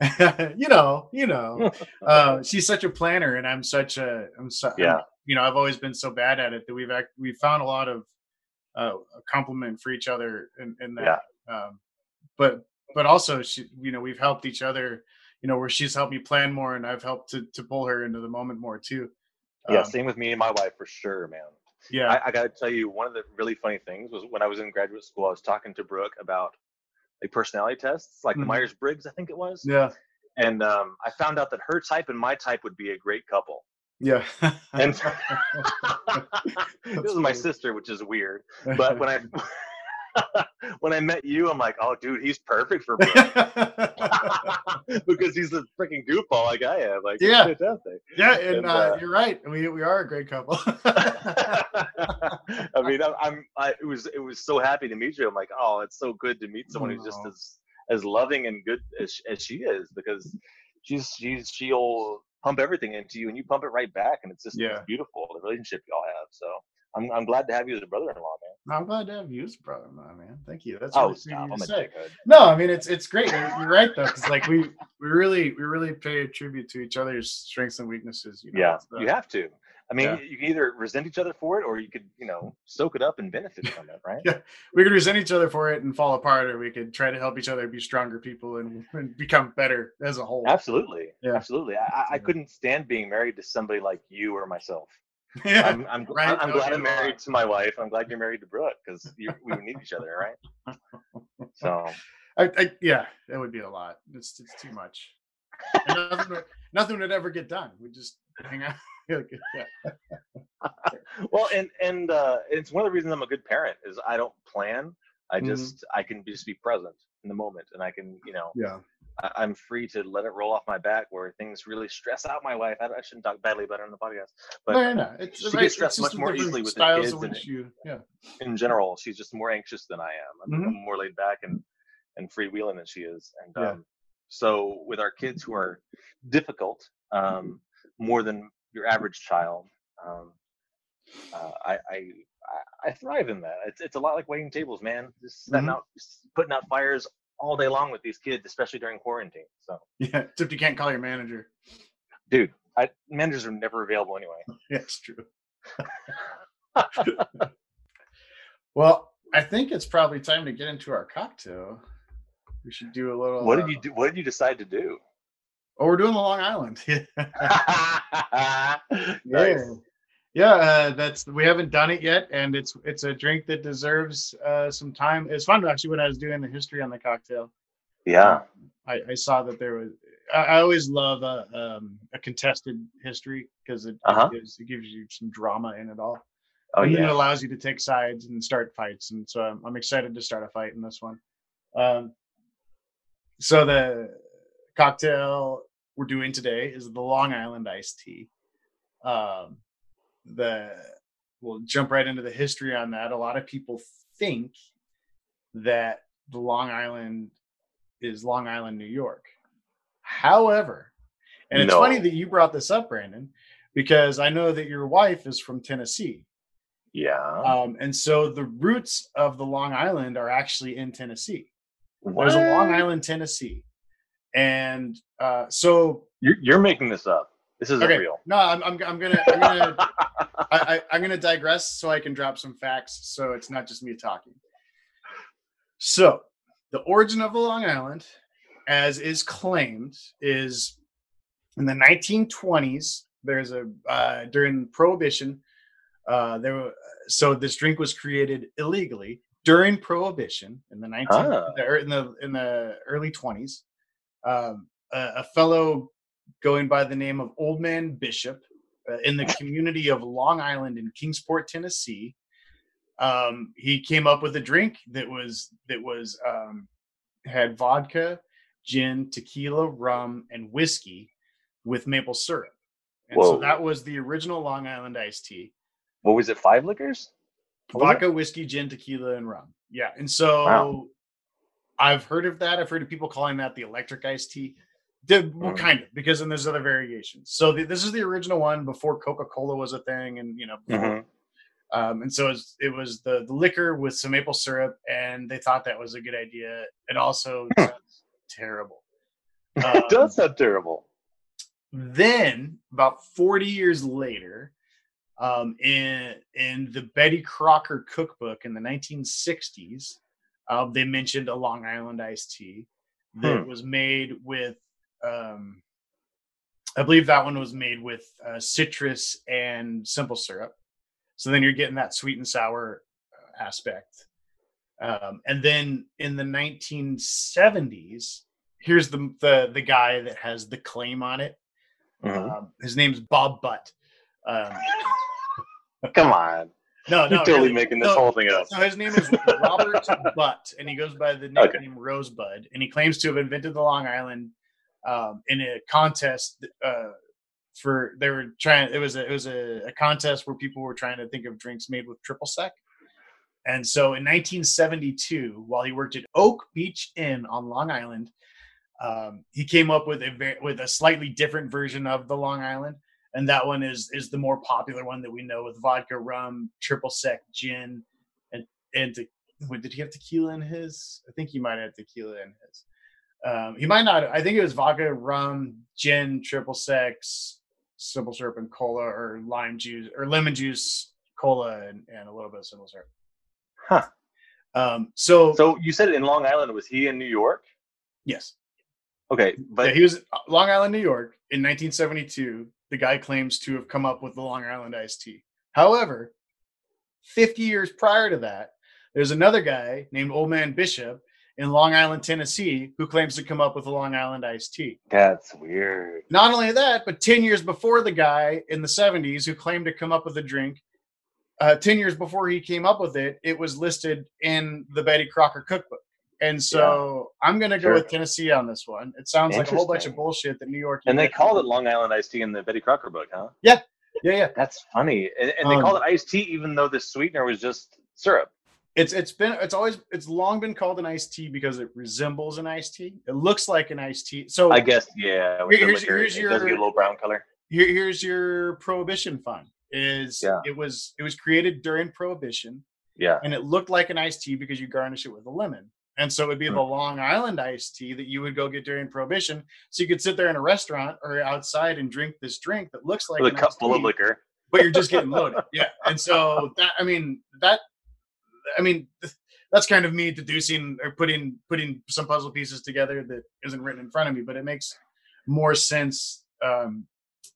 a, you know, you know, uh, she's such a planner, and I'm such a, I'm so, I'm- Yeah. you know, I've always been so bad at it that we've act, we found a lot of uh, a compliment for each other in, in that. Um, but but also she, you know, we've helped each other. You know, where she's helped me plan more, and I've helped to to pull her into the moment more too. yeah, Um, same with me and my wife for sure, man. yeah, I, I got to tell you, one of the really funny things was when I was in graduate school, I was talking to Brooke about like personality tests, like Mhm. the Myers Briggs, I think it was. yeah, And um, I found out that her type and my type would be a great couple. yeah. And this is my sister, which is weird. But when I when I met you, I'm like, oh, dude, he's perfect for Brooke because he's a freaking goofball like I am. Like, Yeah. fantastic. yeah, and, And, uh, uh, you're right. We we are a great couple. I mean, I'm, I'm I, it was it was so happy to meet you. I'm like, oh, it's so good to meet someone who's just as as loving and good as, as she is because she's she's she'll pump everything into you and you pump it right back and it's just Yeah. it's beautiful the relationship y'all have. So I'm I'm glad to have you as a brother-in-law, man. I'm glad to have you as a brother, in law, man. Thank you. That's oh, really sweet you I'm to say. No, I mean it's it's great. You're, right though, because like we we really we really pay a tribute to each other's strengths and weaknesses. You know? Yeah, the- you have to. I mean, Yeah. you can either resent each other for it, or you could, you know, soak it up and benefit from it, right? Yeah. we could resent each other for it and fall apart, or we could try to help each other be stronger people and, and become better as a whole. Absolutely, Yeah. absolutely. I- I couldn't stand being married to somebody like you or myself. Yeah, I'm, I'm, Right, I'm no, glad I'm married to my wife. I'm glad you're married to Brooke because we need each other, right? So I, I, yeah, that would be a lot. It's it's too much. Nothing, would, nothing would ever get done. We just hang out. Well and and uh it's one of the reasons i'm a good parent is i don't plan i Mhm. just i can just be present in the moment and i can you know yeah, i'm free to let it roll off my back where things really stress out my wife i, I shouldn't talk badly about her on the podcast but no, no, no. It's, she right, gets stressed much more easily with the kids and you, yeah, in general she's just more anxious than i am i'm, Mhm. I'm more laid back and and freewheeling than she is and Yeah. um so with our kids who are difficult um more than your average child um uh, I, I I- thrive in that. It's it's a lot like waiting tables, man. Just setting Mhm. out, just putting out fires all day long with these kids, especially during quarantine. So, yeah. Except you can't call your manager. dude, I, managers are never available anyway. Yeah, it's true. well, I think it's probably time to get into our cocktail. We should do a little. what uh, did you do? What did you decide to do? Oh, we're doing the Long Island. nice. Yeah, yeah. Uh, that's we haven't done it yet, and it's it's a drink that deserves uh, some time. It's fun actually when I was doing the history on the cocktail. Yeah. I, I saw that there was. I, I always love a um, a contested history because it, Uh-huh. gives, it gives you some drama in it all. Oh and then it allows you to take sides and start fights. And so I'm, I'm excited to start a fight in this one. Um, so the cocktail we're doing today is the Long Island iced tea. Um, the we'll jump right into the history on that. A lot of people think that the Long Island is Long Island, New York. However, and it's No. funny that you brought this up, Brandon, because I know that your wife is from Tennessee. Yeah. Um, and so the roots of the Long Island are actually in Tennessee. There's a Long Island, Tennessee. And uh, so You're, you're making this up. This isn't okay, real. no, I'm, I'm, I'm gonna I'm gonna I, I, I'm gonna digress so I can drop some facts so it's not just me talking. So the origin of the Long Island, as is claimed, is in the 1920s. There's a uh, during Prohibition. Uh, there, were- so this drink was created illegally during Prohibition in the 19 Ah. in the in the early 20s. Um, a, a fellow going by the name of Old Man Bishop uh, in the community of Long Island in Kingsport, Tennessee. Um, he came up with a drink that was that was um, had vodka, gin, tequila, rum, and whiskey with maple syrup. And so that was the original Long Island iced tea. What was it? Five liquors? What was it? Vodka, whiskey, gin, tequila, and rum. Yeah. And so Wow. I've heard of that. I've heard of people calling that the electric iced tea. The, well, Mm. kind of, because then there's other variations. So the, this is the original one before Coca Cola was a thing, and you know, Mhm. um, and so it was, it was the, the liquor with some maple syrup, and they thought that was a good idea. It also sounds terrible. it Um, does sound terrible. then about 40 years later um, in in the betty crocker cookbook in the 1960s uh, they mentioned a long island iced tea that Hmm. was made with um, i believe that one was made with uh, citrus and simple syrup so then you're getting that sweet and sour uh, aspect um, and then in the 1970s here's the, the the guy that has the claim on it Mhm. um, his name's Bob Butt. Um, Come on. no, You're no, totally really. making this No, whole thing up. So his name is Robert Butt, and he goes by the Okay. nickname Rosebud, and he claims to have invented the Long Island um, in a contest. Uh, for they were trying, it was a, it was a, a contest where people were trying to think of drinks made with triple sec. And so in 1972, while he worked at Oak Beach Inn on Long Island, um, he came up with a with a slightly different version of the Long Island, and that one is is the more popular one that we know with vodka, rum, triple sec, gin, and and wait, did he have tequila in his? I think he might have tequila in his. Um, he might not. I think it was vodka, rum, gin, triple sec, simple syrup, and cola, or lime juice, or lemon juice, cola, and, and a little bit of simple syrup. Huh. Um, so, So you said in Long Island. Was he in New York? yes, Okay, but yeah, he was Long Island, New York, in 1972. The guy claims to have come up with the Long Island iced tea. However, 50 years prior to that, there's another guy named Old Man Bishop in Long Island, Tennessee, who claims to come up with the Long Island iced tea. that's weird. Not only that, but 10 years before the guy in the 70s who claimed to come up with the drink, uh, 10 years before he came up with it, it was listed in the Betty Crocker cookbook. And so I'm going to go Sure. with Tennessee on this one. It sounds like a whole bunch of bullshit that New York. And they called it Long Island iced tea in the Betty Crocker book, huh? Yeah. Yeah, yeah. That's funny. And, and they Um, called it iced tea even though the sweetener was just syrup. It's it's been it's always it's long been called an iced tea because it resembles an iced tea. It looks like an iced tea. So I guess, yeah. The Here's- liquor, here's it does get your- a little brown color. here, here's your prohibition fun. Is Yeah. it was it was created during prohibition Yeah. and it looked like an iced tea because you garnish it with a lemon. And so it would be Hmm. the Long Island iced tea that you would go get during prohibition. So you could sit there in a restaurant or outside and drink this drink that looks like With a cup full of liquor. but you're just getting loaded. Yeah. And so that I mean that I mean that's kind of me deducing or putting putting some puzzle pieces together that isn't written in front of me, but it makes more sense um,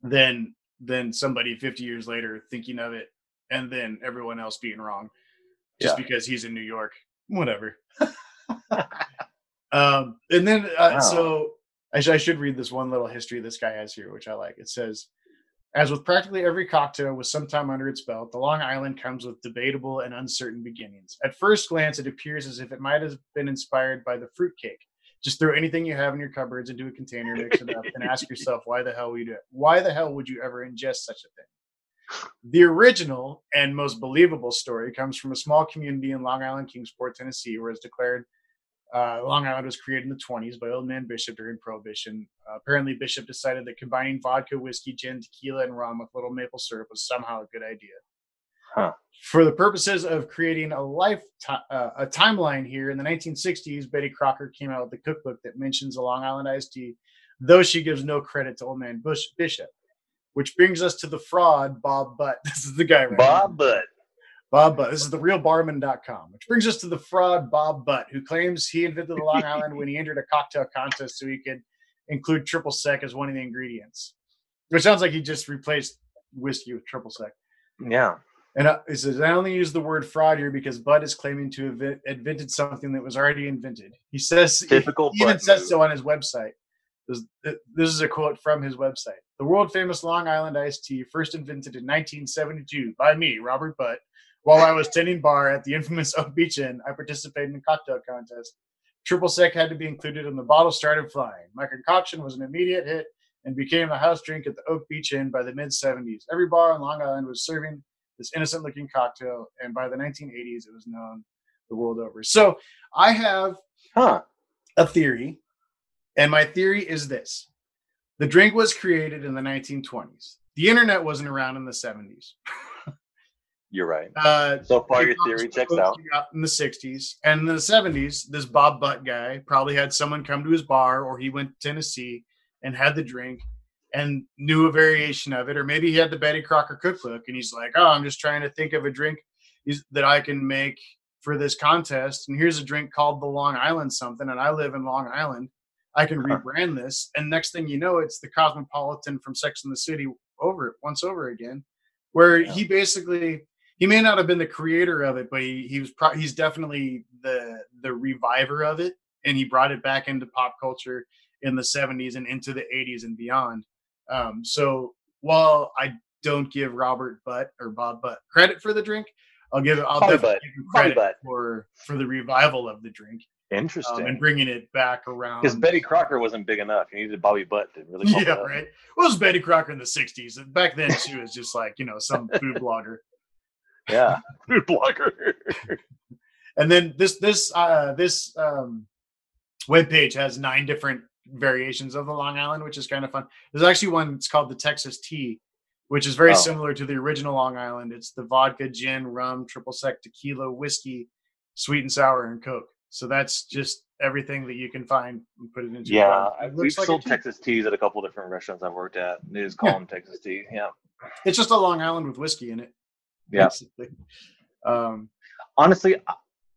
than than somebody 50 years later thinking of it and then everyone else being wrong just Yeah. because he's in New York. Whatever. um, and then uh, Wow. so I, sh- I should read this one little history this guy has here, which I like. It says, as with practically every cocktail with some time under its belt, the Long Island comes with debatable and uncertain beginnings. At first glance, it appears as if it might have been inspired by the fruitcake. Just throw anything you have in your cupboards into a container, mix it up, and ask yourself why the hell would you? Why the hell would you ever ingest such a thing? The original and most believable story comes from a small community in Long Island, Kingsport, Tennessee, where it's declared uh, Long Island was created in the 20s by Old Man Bishop during Prohibition. Uh, apparently, Bishop decided that combining vodka, whiskey, gin, tequila, and rum with little maple syrup was somehow a good idea. Huh. For the purposes of creating a life ti- uh, a timeline here, in the 1960s, Betty Crocker came out with a cookbook that mentions a Long Island iced tea, though she gives no credit to Old Man Bush Bishop. Which brings us to the fraud, Bob Butt. This is the guy, right? Bob Butt. Bob Butt. This is the realbarman.com, which brings us to the fraud Bob Butt, who claims he invented the Long Island when he entered a cocktail contest so he could include triple sec as one of the ingredients. Which sounds like he just replaced whiskey with triple sec. Yeah. And uh, he says, I only use the word fraud here because Bud is claiming to have invented something that was already invented. He says, Typical he even Bud says move. so on his website. This, this is a quote from his website. The world famous Long Island iced tea, first invented in 1972 by me, Robert Butt, while I was tending bar at the infamous Oak Beach Inn. I participated in a cocktail contest. Triple sec had to be included, and the bottle started flying. My concoction was an immediate hit and became a house drink at the Oak Beach Inn by the mid 70s. Every bar on Long Island was serving this innocent looking cocktail, and by the 1980s, it was known the world over. So I have Huh. a theory, and my theory is this the drink was created in the 1920s. The internet wasn't around in the 70s. You're right. Uh, So far, your theory checks out. out in the 60s. And in the 70s, this Bob Butt guy probably had someone come to his bar, or he went to Tennessee and had the drink and knew a variation of it. Or maybe he had the Betty Crocker cookbook and he's like, oh, I'm just trying to think of a drink that I can make for this contest. And here's a drink called the Long Island something. And I live in Long Island. I can Huh. rebrand this. And next thing you know, it's the Cosmopolitan from Sex and the City over once over again, where Yeah. he basically he may not have been the creator of it, but he, he was pro- he's definitely the the reviver of it, and he brought it back into pop culture in the '70s and into the '80s and beyond. Um, so while I don't give Robert Butt or Bob Butt credit for the drink, I'll give I'll Bobby definitely Butt. give him credit Butt. for for the revival of the drink um, Interesting. and bringing it back around. Because Betty Crocker wasn't big enough. You needed Bobby Butt to really. yeah, it up. right. Well, it was Betty Crocker in the '60s. and Back then, she was just like you know some food blogger. Yeah. Food blogger. and then this this uh this um webpage has nine different variations of the long island which is kind of fun there's actually one it's called the texas tea which is very Oh. similar to the original long island it's the vodka gin rum triple sec tequila whiskey sweet and sour, and Coke. So that's just everything that you can find and put it into. a Yeah, jar. I- It we've looks like a sold tea. Texas teas at a couple different restaurants I've worked at. They just call Yeah. them Texas tea. Yeah. It's just a Long Island with whiskey in it. Yeah. basically. Um, Honestly,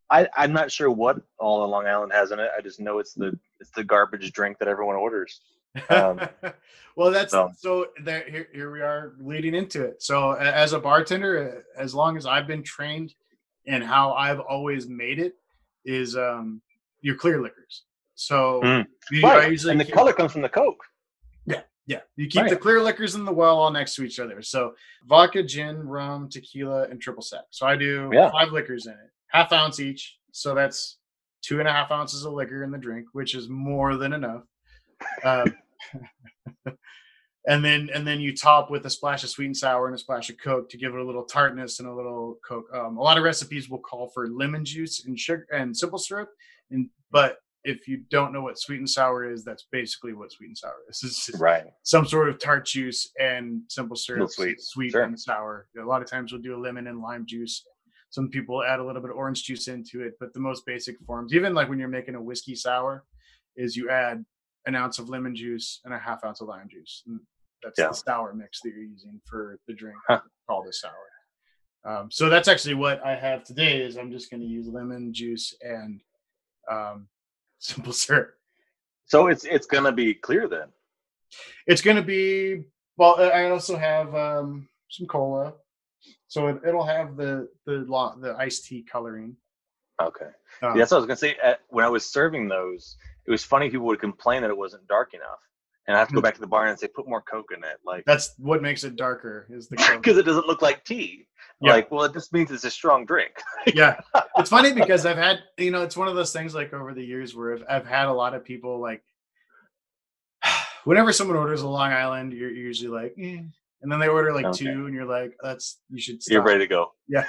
I I'm not sure what all the Long Island has in it. I just know it's the it's the garbage drink that everyone orders. Um, well, that's so, so- there. Here, here we are leading into it. So, as a bartender, as long as I've been trained and how I've always made it, is um, your clear liquors. So, Mm. you, Right. usually And the color comes from the Coke. Yeah, you keep the clear liquors in the well all next to each other. So, vodka, gin, rum, tequila, and triple sec. So, I do Yeah. five liquors in it, half ounce each. So that's two and a half ounces of liquor in the drink, which is more than enough. Um, and then and then you top with a splash of sweet and sour and a splash of coke to give it a little tartness and a little coke. Um, a lot of recipes will call for lemon juice and sugar and simple syrup, and but if you don't know what sweet and sour is, that's basically what sweet and sour is. It's Right. some sort of tart juice and simple syrup, sweet. sweet Sure. and sour. A lot of times we'll do a lemon and lime juice. Some people add a little bit of orange juice into it, but the most basic forms, even like when you're making a whiskey sour, is you add an ounce of lemon juice and a half ounce of lime juice. And that's Yeah. the sour mix that you're using for the drink Huh. called a sour. Um, so that's actually what I have today. Is I'm just going to use lemon juice and um, simple sir. So it's it's gonna be clear then. It's going to be well. I also have um, some cola, so it, it'll have the the lo- the iced tea coloring. Okay. Um, Yeah, that's what I was gonna say. At, when I was serving those, it was funny. People would complain that it wasn't dark enough, and I have to go Hmm. back to the bar and say, "Put more Coke in it," like That's what makes it darker. Is the coke. because it doesn't look like tea. Yeah. Like, well, it just means it's a strong drink. yeah it's funny because i've had you know it's one of those things like over the years where i've, I've had a lot of people like whenever someone orders a long island you're, usually like eh. and then they order like Okay. two and you're like that's you should stop. You're ready to go. yeah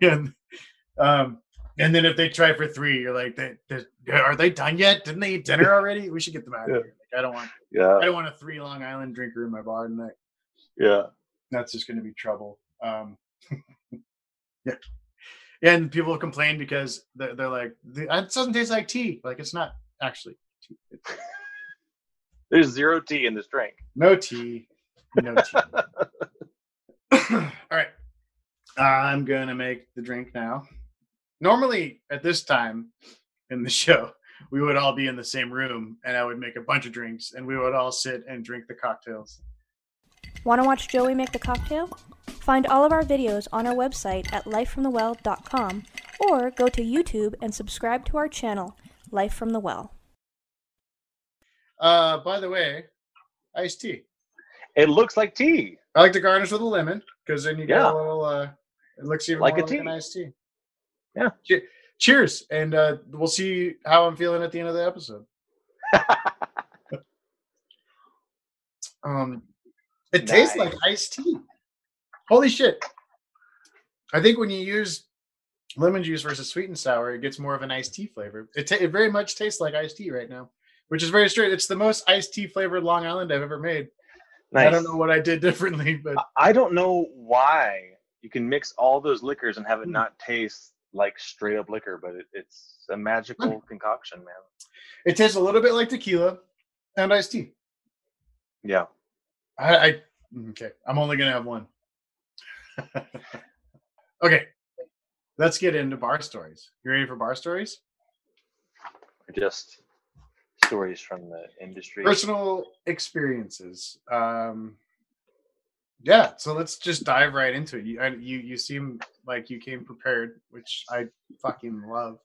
and, um and then if they try for three you're like they, they, are they done yet didn't they eat dinner already we should get them out of Yeah. here like, i don't want yeah, i don't want a three long island drinker in my bar tonight yeah. that's just going to be trouble. Um, yeah, and people complain because they're, they're like, it doesn't taste like tea. Like it's not actually tea. There's zero tea in this drink. no tea, no tea. All right, I'm gonna make the drink now. Normally, at this time in the show, we would all be in the same room, and I would make a bunch of drinks, and we would all sit and drink the cocktails. Want to watch Joey make the cocktail? Find all of our videos on our website at lifefromthewell.com or go to YouTube and subscribe to our channel, Life from the Well. Uh, by the way, iced tea. It looks like tea. I like to garnish with a lemon because then you get a little. uh It looks even Like more a like a tea. nice tea. Yeah. Che- cheers, and uh we'll see how I'm feeling at the end of the episode. Um, it tastes like iced tea. Holy shit! I think when you use lemon juice versus sweet and sour, it gets more of an iced tea flavor. It, ta- it very much tastes like iced tea right now, which is very straight. It's the most iced tea flavored Long Island I've ever made. nice. I don't know what I did differently, but I don't know why you can mix all those liquors and have it Hmm. not taste like straight up liquor, but it, it's a magical concoction, man. it tastes a little bit like tequila and iced tea. Yeah. I, I okay. I'm only gonna have one. okay, let's get into bar stories. You ready for bar stories? Just stories from the industry. Personal experiences. Um, yeah. So let's just dive right into it. You, you, you seem like you came prepared, which I fucking love.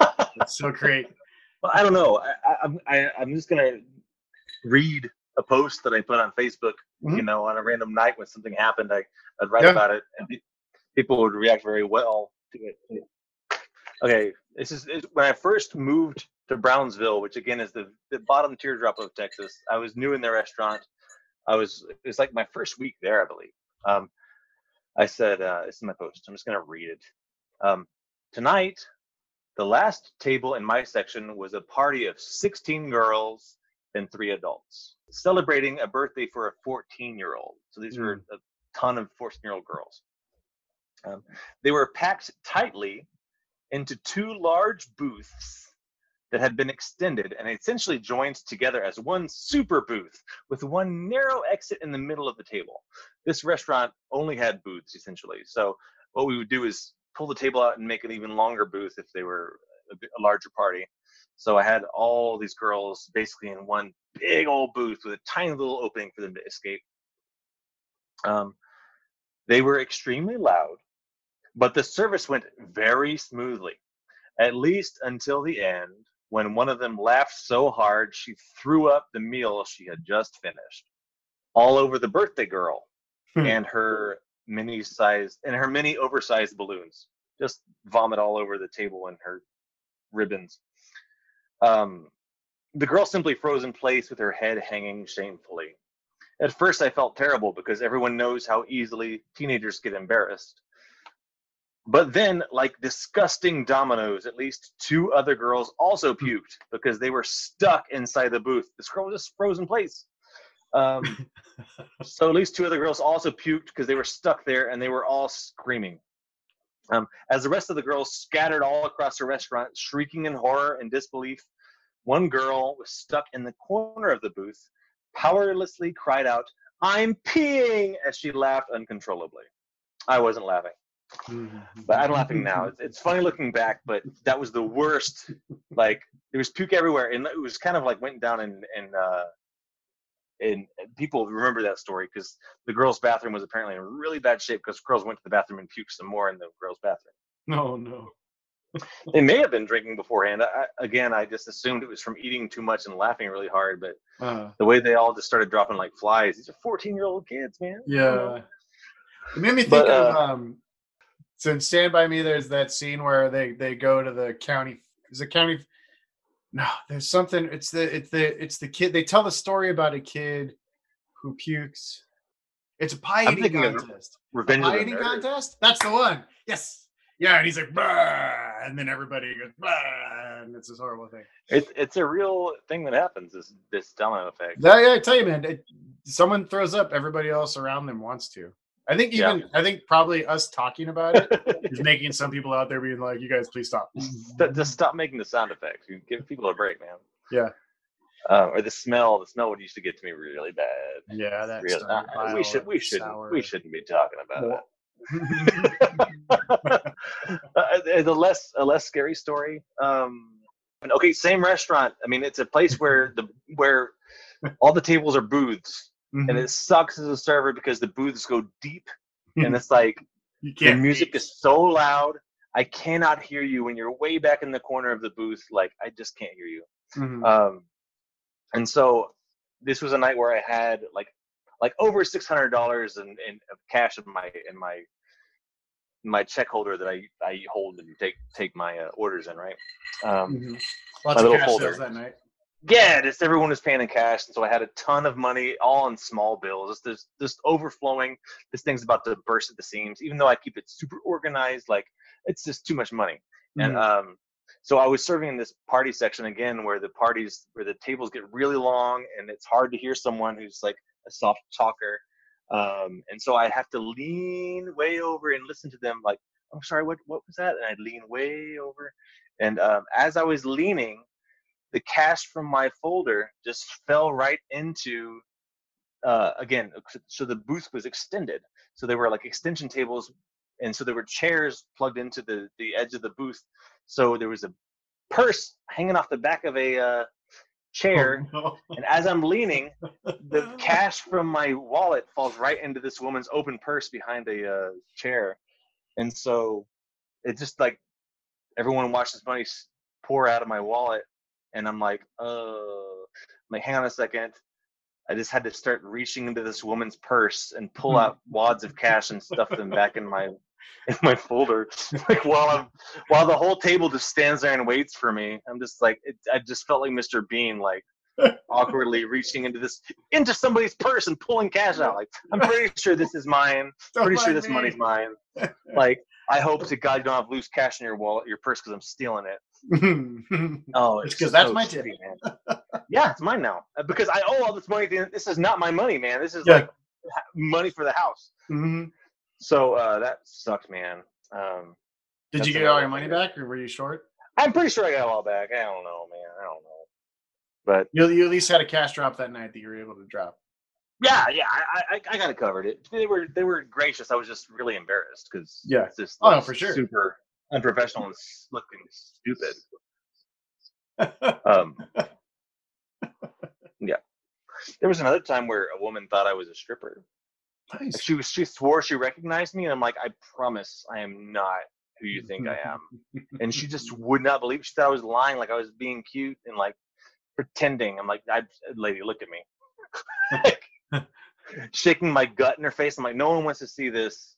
Uh, it's so great. Well, I don't know. I, I, I'm I, I'm just gonna read a post that I put on Facebook. You Mhm. know, on a random night when something happened, I I'd write Yeah. about it, and people would react very well to it. Okay, this is when I first moved to Brownsville, which again is the the bottom teardrop of Texas. I was new in the restaurant. I was it was like my first week there, I believe. Um, I said, uh, "This is my post. I'm just gonna read it." Um, tonight, the last table in my section was a party of 16 girls and three adults celebrating a birthday for a 14 year old. So these were a ton of 14 year old girls. Um, they were packed tightly into two large booths that had been extended and essentially joined together as one super booth with one narrow exit in the middle of the table. This restaurant only had booths essentially. So what we would do is pull the table out and make an even longer booth if they were a, larger party. So I had all these girls basically in one big old booth with a tiny little opening for them to escape. Um, they were extremely loud, but the service went very smoothly, at least until the end when one of them laughed so hard she threw up the meal she had just finished all over the birthday girl Hmm. and her mini sized and her mini oversized balloons just vomit all over the table and her ribbons. Um, the girl simply froze in place with her head hanging shamefully. At first i felt terrible because everyone knows how easily teenagers get embarrassed but then, like disgusting dominoes, at least two other girls also puked because they were stuck inside the booth. This girl was just frozen place. Um, so at least two other girls also puked because they were stuck there and they were all screaming. Um, as the rest of the girls scattered all across the restaurant, shrieking in horror and disbelief, one girl was stuck in the corner of the booth, powerlessly cried out, I'm peeing, as she laughed uncontrollably. I wasn't laughing but I'm laughing now. It's, it's funny looking back, but that was the worst. Like there was puke everywhere, and it was kind of like went down and and uh, and people remember that story because the girls' bathroom was apparently in really bad shape because girls went to the bathroom and puked some more in the girls' bathroom. No, no. They may have been drinking beforehand. I, again, I just assumed it was from eating too much and laughing really hard, but Uh, the way they all just started dropping like flies. These are 14 year old kids, man. yeah. It made me think But, of uh, um so in Stand By Me there's that scene where they they go to the county is it county no, there's something it's the it's the it's the kid they tell the story about a kid who pukes. It's a pie eating contest. Revenge pie of the eating contest? That's the one. Yes. Yeah, and he's like, and then everybody goes, and it's this horrible thing. It's it's a real thing that happens. This this domino effect. Yeah, yeah, I tell you, man, it, someone throws up, everybody else around them wants to. I think Yeah. even I think probably us talking about it is making some people out there being like, "You guys, please stop." St- just stop making the sound effects. You give people a break, man. Yeah. Uh, or the smell. The smell would used to get to me really bad. Yeah, that Real- stomach uh, we should we shouldn't sour. we shouldn't be talking about it. uh, the less a less scary story. Um, and okay, same restaurant. I mean, it's a place where the where all the tables are booths, Mhm. and it sucks as a server because the booths go deep, and it's like you the can't music is so loud. I cannot hear you when you're way back in the corner of the booth. Like I just can't hear you. Mhm. Um, and so this was a night where I had like like over six hundred dollars in, in cash in my in my my check holder that I, I hold and take take my uh, orders in, right? Um, Mhm. my Lots of little cash folder. sales that night. Yeah, just everyone was paying in cash, and so I had a ton of money, all in small bills, just this just overflowing. This thing's about to burst at the seams. Even though I keep it super organized, like it's just too much money. And Mhm. um, so I was serving in this party section again, where the parties, where the tables get really long, and it's hard to hear someone who's like a soft talker. Um, and so I have to lean way over and listen to them. Like, I'm sorry, what what was that? And I'd lean way over, and um, as I was leaning, the cash from my folder just fell right into. Uh, again, so the booth was extended, so there were like extension tables and so there were chairs plugged into the the edge of the booth so there was a purse hanging off the back of a uh, chair Oh, no. and as i'm leaning the cash from my wallet falls right into this woman's open purse behind a uh, chair and so it just like everyone watched this money pour out of my wallet and i'm like oh, I'm like hang on a second. I just had to start reaching into this woman's purse and pull hmm. out wads of cash and stuff them back in my in my folder. Like while i'm while the whole table just stands there and waits for me i'm just like it, i just felt like mr bean like awkwardly reaching into this into somebody's purse and pulling cash out like i'm pretty sure this is mine. Don't pretty sure this me. money's mine. Like i hope to god you don't have loose cash in your wallet your purse because i'm stealing it oh it's because that's so my shitty, man yeah it's mine now Uh, because i owe all this money this is not my money man this is Yeah. like money for the house Mhm. So uh, that sucked, man. Um, Did you get all your money back, or were you short? I'm pretty sure I got it all back. I don't know, man. I don't know. But You, you at least had a cash drop that night that you were able to drop. yeah, yeah, I, I, I got it covered. It they were they were gracious. I was just really embarrassed because Yeah. it's just Oh, for sure. super unprofessional and looking stupid. Um, yeah. There was another time where a woman thought I was a stripper. nice. She was she swore she recognized me, and I'm like, I promise I am not who you think I am. And she just would not believe. She thought I was lying, like I was being cute and like pretending. I'm like, I, lady, look at me. Like, shaking my gut in her face. I'm like, no one wants to see this.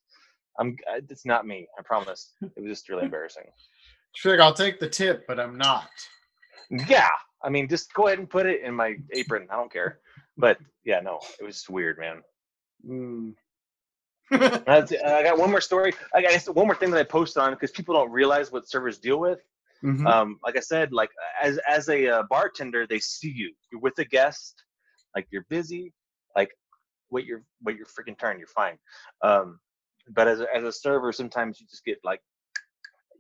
I'm. uh, It's not me. I promise. It was just really embarrassing. She's like, I'll take the tip, but I'm not. Yeah. I mean, just go ahead and put it in my apron. I don't care. But yeah, no, it was weird, man. Mm. I got one more story. I got one more thing that I post on because people don't realize what servers deal with. Mhm. Um, like I said, like as as a uh, bartender, they see you. You're with a guest, like you're busy. Like wait your wait your freaking turn. You're fine. Um, but as a, as a server, sometimes you just get like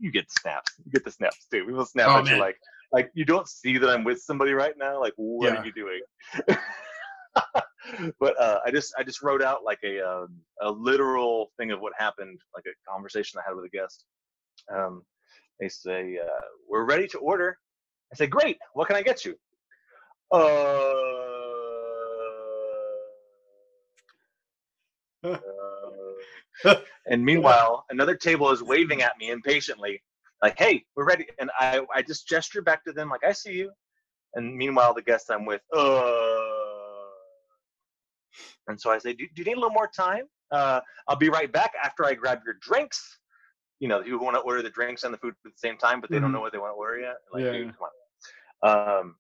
you get snaps. You get the snaps too. People snap Oh, at you like like you don't see that I'm with somebody right now. Like what Yeah. are you doing? but uh, I just I just wrote out like a um, a literal thing of what happened, like a conversation I had with a guest. Um, they say uh, we're ready to order. I say great. What can I get you? Uh, uh, and meanwhile, another table is waving at me impatiently, like, "Hey, we're ready." And I I just gesture back to them, like, "I see you." And meanwhile, the guest I'm with, uh, and so I say, do, do you need a little more time? Uh, I'll be right back after I grab your drinks. You know, people want to order the drinks and the food at the same time, but they don't Mhm. know what they want to order yet. Like, Yeah. dude, come on. Um,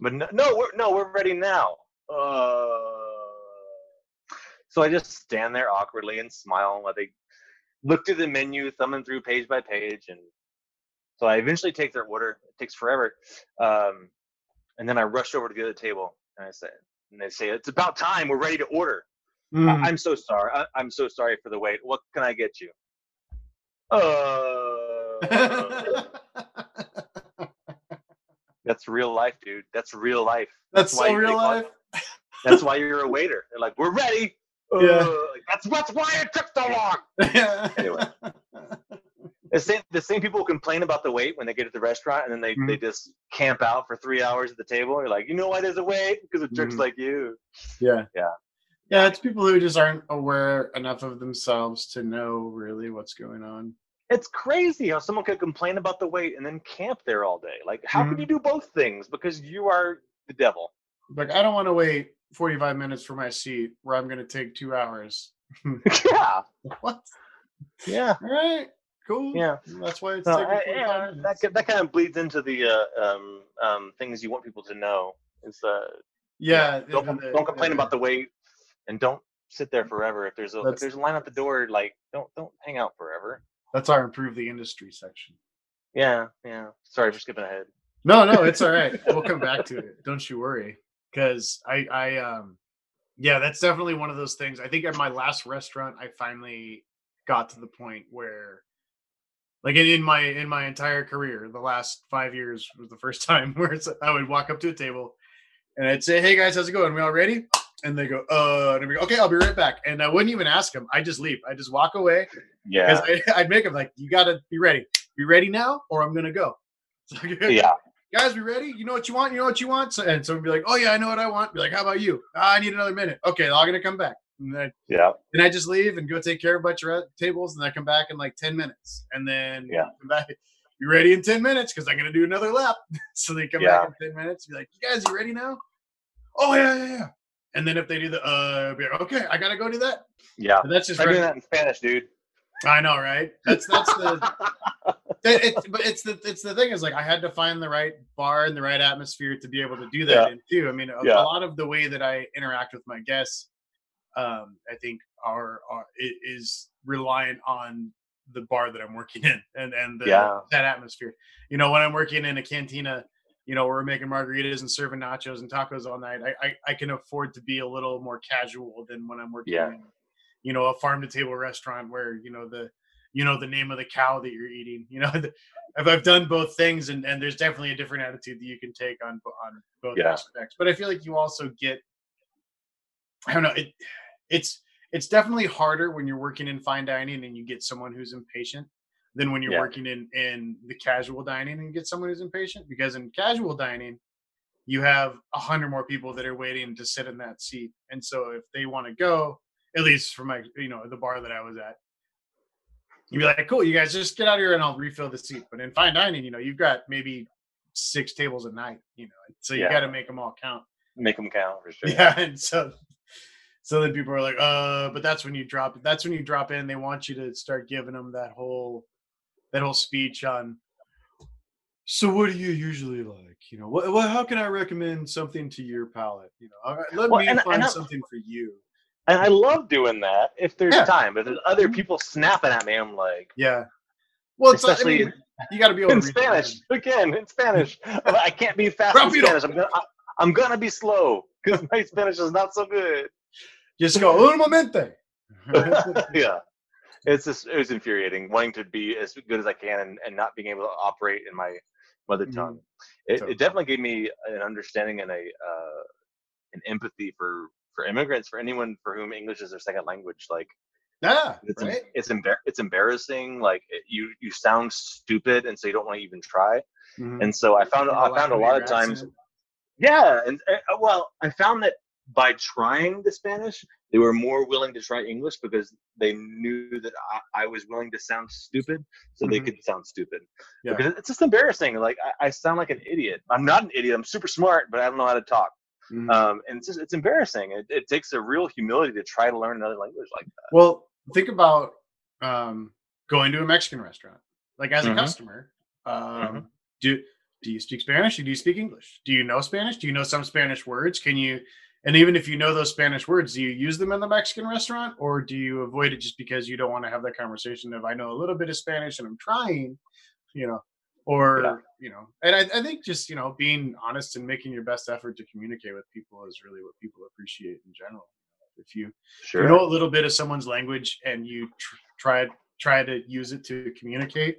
but no, no, we're no, we're ready now. Uh, so I just stand there awkwardly and smile while they look through the menu, thumbing through page by page, and so I eventually take their order. It takes forever, um, and then I rush over to the other table and I say, and they say, "It's about time. We're ready to order." Mm. I- I'm so sorry. I- I'm so sorry for the wait. What can I get you? Uh, that's real life, dude. That's real life. That's why so real life. That's why you're a waiter. They're like, "We're ready." Uh, Yeah. that's that's why it took so long. Anyway. The same the same people complain about the wait when they get to the restaurant, and then they, they Mhm. just camp out for three hours at the table. You're like, you know why there's a wait? Because of jerks Mhm. like you. Yeah. Yeah. Yeah, it's people who just aren't aware enough of themselves to know really what's going on. It's crazy how someone could complain about the wait and then camp there all day. Like, how can Mhm. you do both things? Because you are the devil. Like, I don't want to wait 45 minutes for my seat where I'm going to take two hours. yeah, what? yeah, All right, cool. yeah. That's why it's So, taking I- yeah, minutes. that that kind of bleeds into the uh, um, um, things you want people to know. Is uh, yeah. don't the- don't complain the- about the wait, and don't sit there forever. If there's a if there's a line at the door, like don't don't hang out forever. That's our improve the industry section. Yeah, yeah. Sorry for skipping ahead. No, no, it's all right. We'll come back to it. Don't you worry. Because I, I, um, yeah, that's definitely one of those things. I think at my last restaurant, I finally got to the point where, like, in, in my in my entire career, the last five years was the first time where it's, I would walk up to a table, and I'd say, "Hey guys, how's it going? We all ready?" And they go, "Uh," and I'd be, "Okay, I'll be right back." And I wouldn't even ask them. I just leave. I just walk away Yeah, because I'd make them like, "You gotta be ready. Be ready now, or I'm gonna go." So, yeah, guys, we ready? You know what you want? You know what you want? So, and so we'd be like, oh yeah, I know what I want. Be like, how about you? "Ah, I need another minute. Okay, I'm gonna come back. And then, yeah. then I just leave and go take care of a bunch of tables, and I come back in like ten minutes, and then Yeah. come back. You ready in ten minutes? Because I'm gonna do another lap. so they come Yeah. back in ten minutes. Be like, you guys, you ready now? Oh yeah, yeah, yeah. And then if they do the uh, be like, okay, I gotta go do that. Yeah. And that's just doing right. that in Spanish, dude. I know, right? That's that's the it, it's but it's the it's the thing is like I had to find the right bar and the right atmosphere to be able to do that Yeah. in too. I mean, a, Yeah. a lot of the way that I interact with my guests, um, I think are, are is reliant on the bar that I'm working in and and the, Yeah. that atmosphere. You know, when I'm working in a cantina, you know, we're making margaritas and serving nachos and tacos all night. I I, I can afford to be a little more casual than when I'm working Yeah. in, you know a farm to table restaurant where you know the you know the name of the cow that you're eating. You know, I've I've done both things, and and there's definitely a different attitude that you can take on on both Yeah. aspects. But I feel like you also get, I don't know, it it's it's definitely harder when you're working in fine dining and you get someone who's impatient than when you're Yeah. working in in the casual dining and you get someone who's impatient because in casual dining you have a hundred more people that are waiting to sit in that seat and so if they want to go at least for my you know the bar that i was at you'd be like cool you guys just get out of here and i'll refill the seat but in fine dining you know you've got maybe six tables a night you know so you Yeah. got to make them all count Make them count for sure. yeah, and so so then people are like, uh, but that's when you drop it. that's when you drop in. They want you to start giving them that whole that whole speech on so what do you usually like? You know, what, what how can I recommend something to your palate? You know, all right, let Well, me and- find and something for you. And I love doing that if there's Yeah. time. But there's other people snapping at me, I'm like, Yeah. Well, it's Especially I mean, you got to be able in Spanish room. again. In Spanish, I can't be fast in Spanish. I'm gonna, I- I'm gonna be slow because my Spanish is not so good. Just go un momente. yeah, it's just it was infuriating wanting to be as good as I can and, and not being able to operate in my mother Mhm. tongue. It, Totally. it definitely gave me an understanding and a uh, an empathy for for immigrants, for anyone for whom English is their second language. Like yeah, it's right. it's embar- it's embarrassing. Like it, you you sound stupid, and so you don't want to even try. Mhm. And so I found I found a lot of times yeah, and uh, well, I found that by trying the Spanish, they were more willing to try English because they knew that I, I was willing to sound stupid, so they Mhm. could sound stupid. Yeah. Because it's just embarrassing. Like I, I sound like an idiot. I'm not an idiot. I'm super smart, but I don't know how to talk. Mhm. Um, and it's just it's embarrassing. It, it takes a real humility to try to learn another language like that. Well, think about um, going to a Mexican restaurant. Like as a Mhm. customer, um, Mhm. do do you speak Spanish or do you speak English? Do you know Spanish? Do you know some Spanish words? Can you? And even if you know those Spanish words, do you use them in the Mexican restaurant, or do you avoid it just because you don't want to have that conversation of I know a little bit of Spanish and I'm trying, you know, or Yeah. you know? And I, I think just you know being honest and making your best effort to communicate with people is really what people appreciate in general. If you Sure. you know a little bit of someone's language and you tr- try try to use it to communicate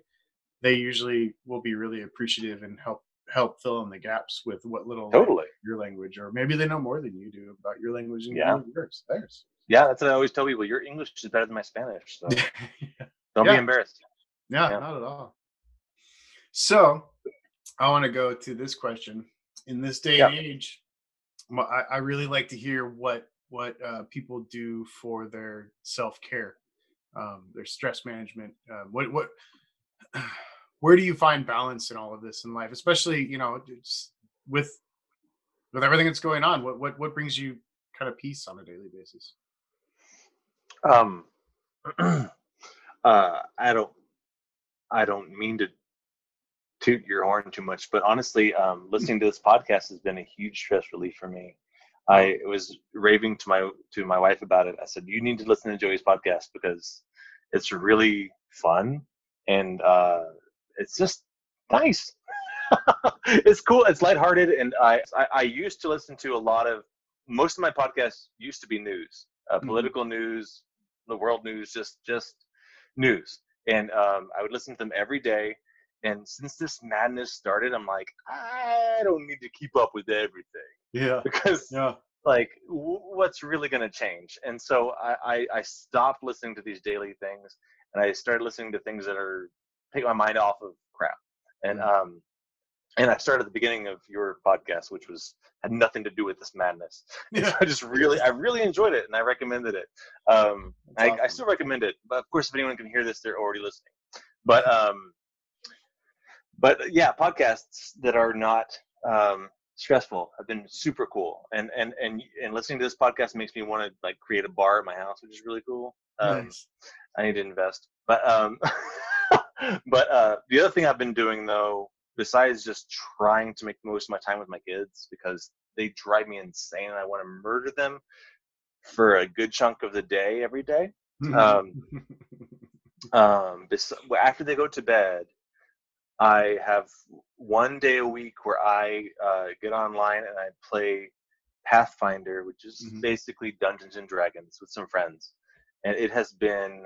they usually will be really appreciative and help help fill in the gaps with what little totally. your language or maybe they know more than you do about your language and Yeah. yours theirs Yeah, that's what I always tell people. Your English is better than my Spanish, so yeah, don't Yeah. be embarrassed. Yeah. not at all so i want to go to this question. In this day and age I, I really like to hear what what uh, people do for their self-care um, their stress management uh, what what where do you find balance in all of this in life? Especially you know with with everything that's going on what what what brings you kind of peace on a daily basis? Um uh i don't i don't mean to toot your horn too much but honestly um listening to this podcast has been a huge stress relief for me i was raving to my to my wife about it i said you need to listen to joey's podcast because it's really fun and uh it's just nice it's cool it's lighthearted and I, I i used to listen to a lot of most of my podcasts used to be news uh, Mhm. political news the world news, just just news. And um, I would listen to them every day. And since this madness started, I'm like, I don't need to keep up with everything yeah because, yeah like, w- what's really going to change? And so I, I I stopped listening to these daily things, and I started listening to things that are take my mind off of crap. And um, and I started at the beginning of your podcast, which was had nothing to do with this madness. yeah I just really, I really enjoyed it, and I recommended it. Um, I, That's I still recommend it, but of course, if anyone can hear this, they're already listening. But um, but yeah, podcasts that are not um, stressful have been super cool, and and and and listening to this podcast makes me want to like create a bar at my house, which is really cool. Um, nice. I need to invest. But um, but uh, the other thing I've been doing though, besides just trying to make the most of my time with my kids because they drive me insane and I want to murder them for a good chunk of the day every day. Um, um, bes- after they go to bed, I have one day a week where I uh, get online and I play Pathfinder, which is Mhm. basically Dungeons and Dragons with some friends. and it has been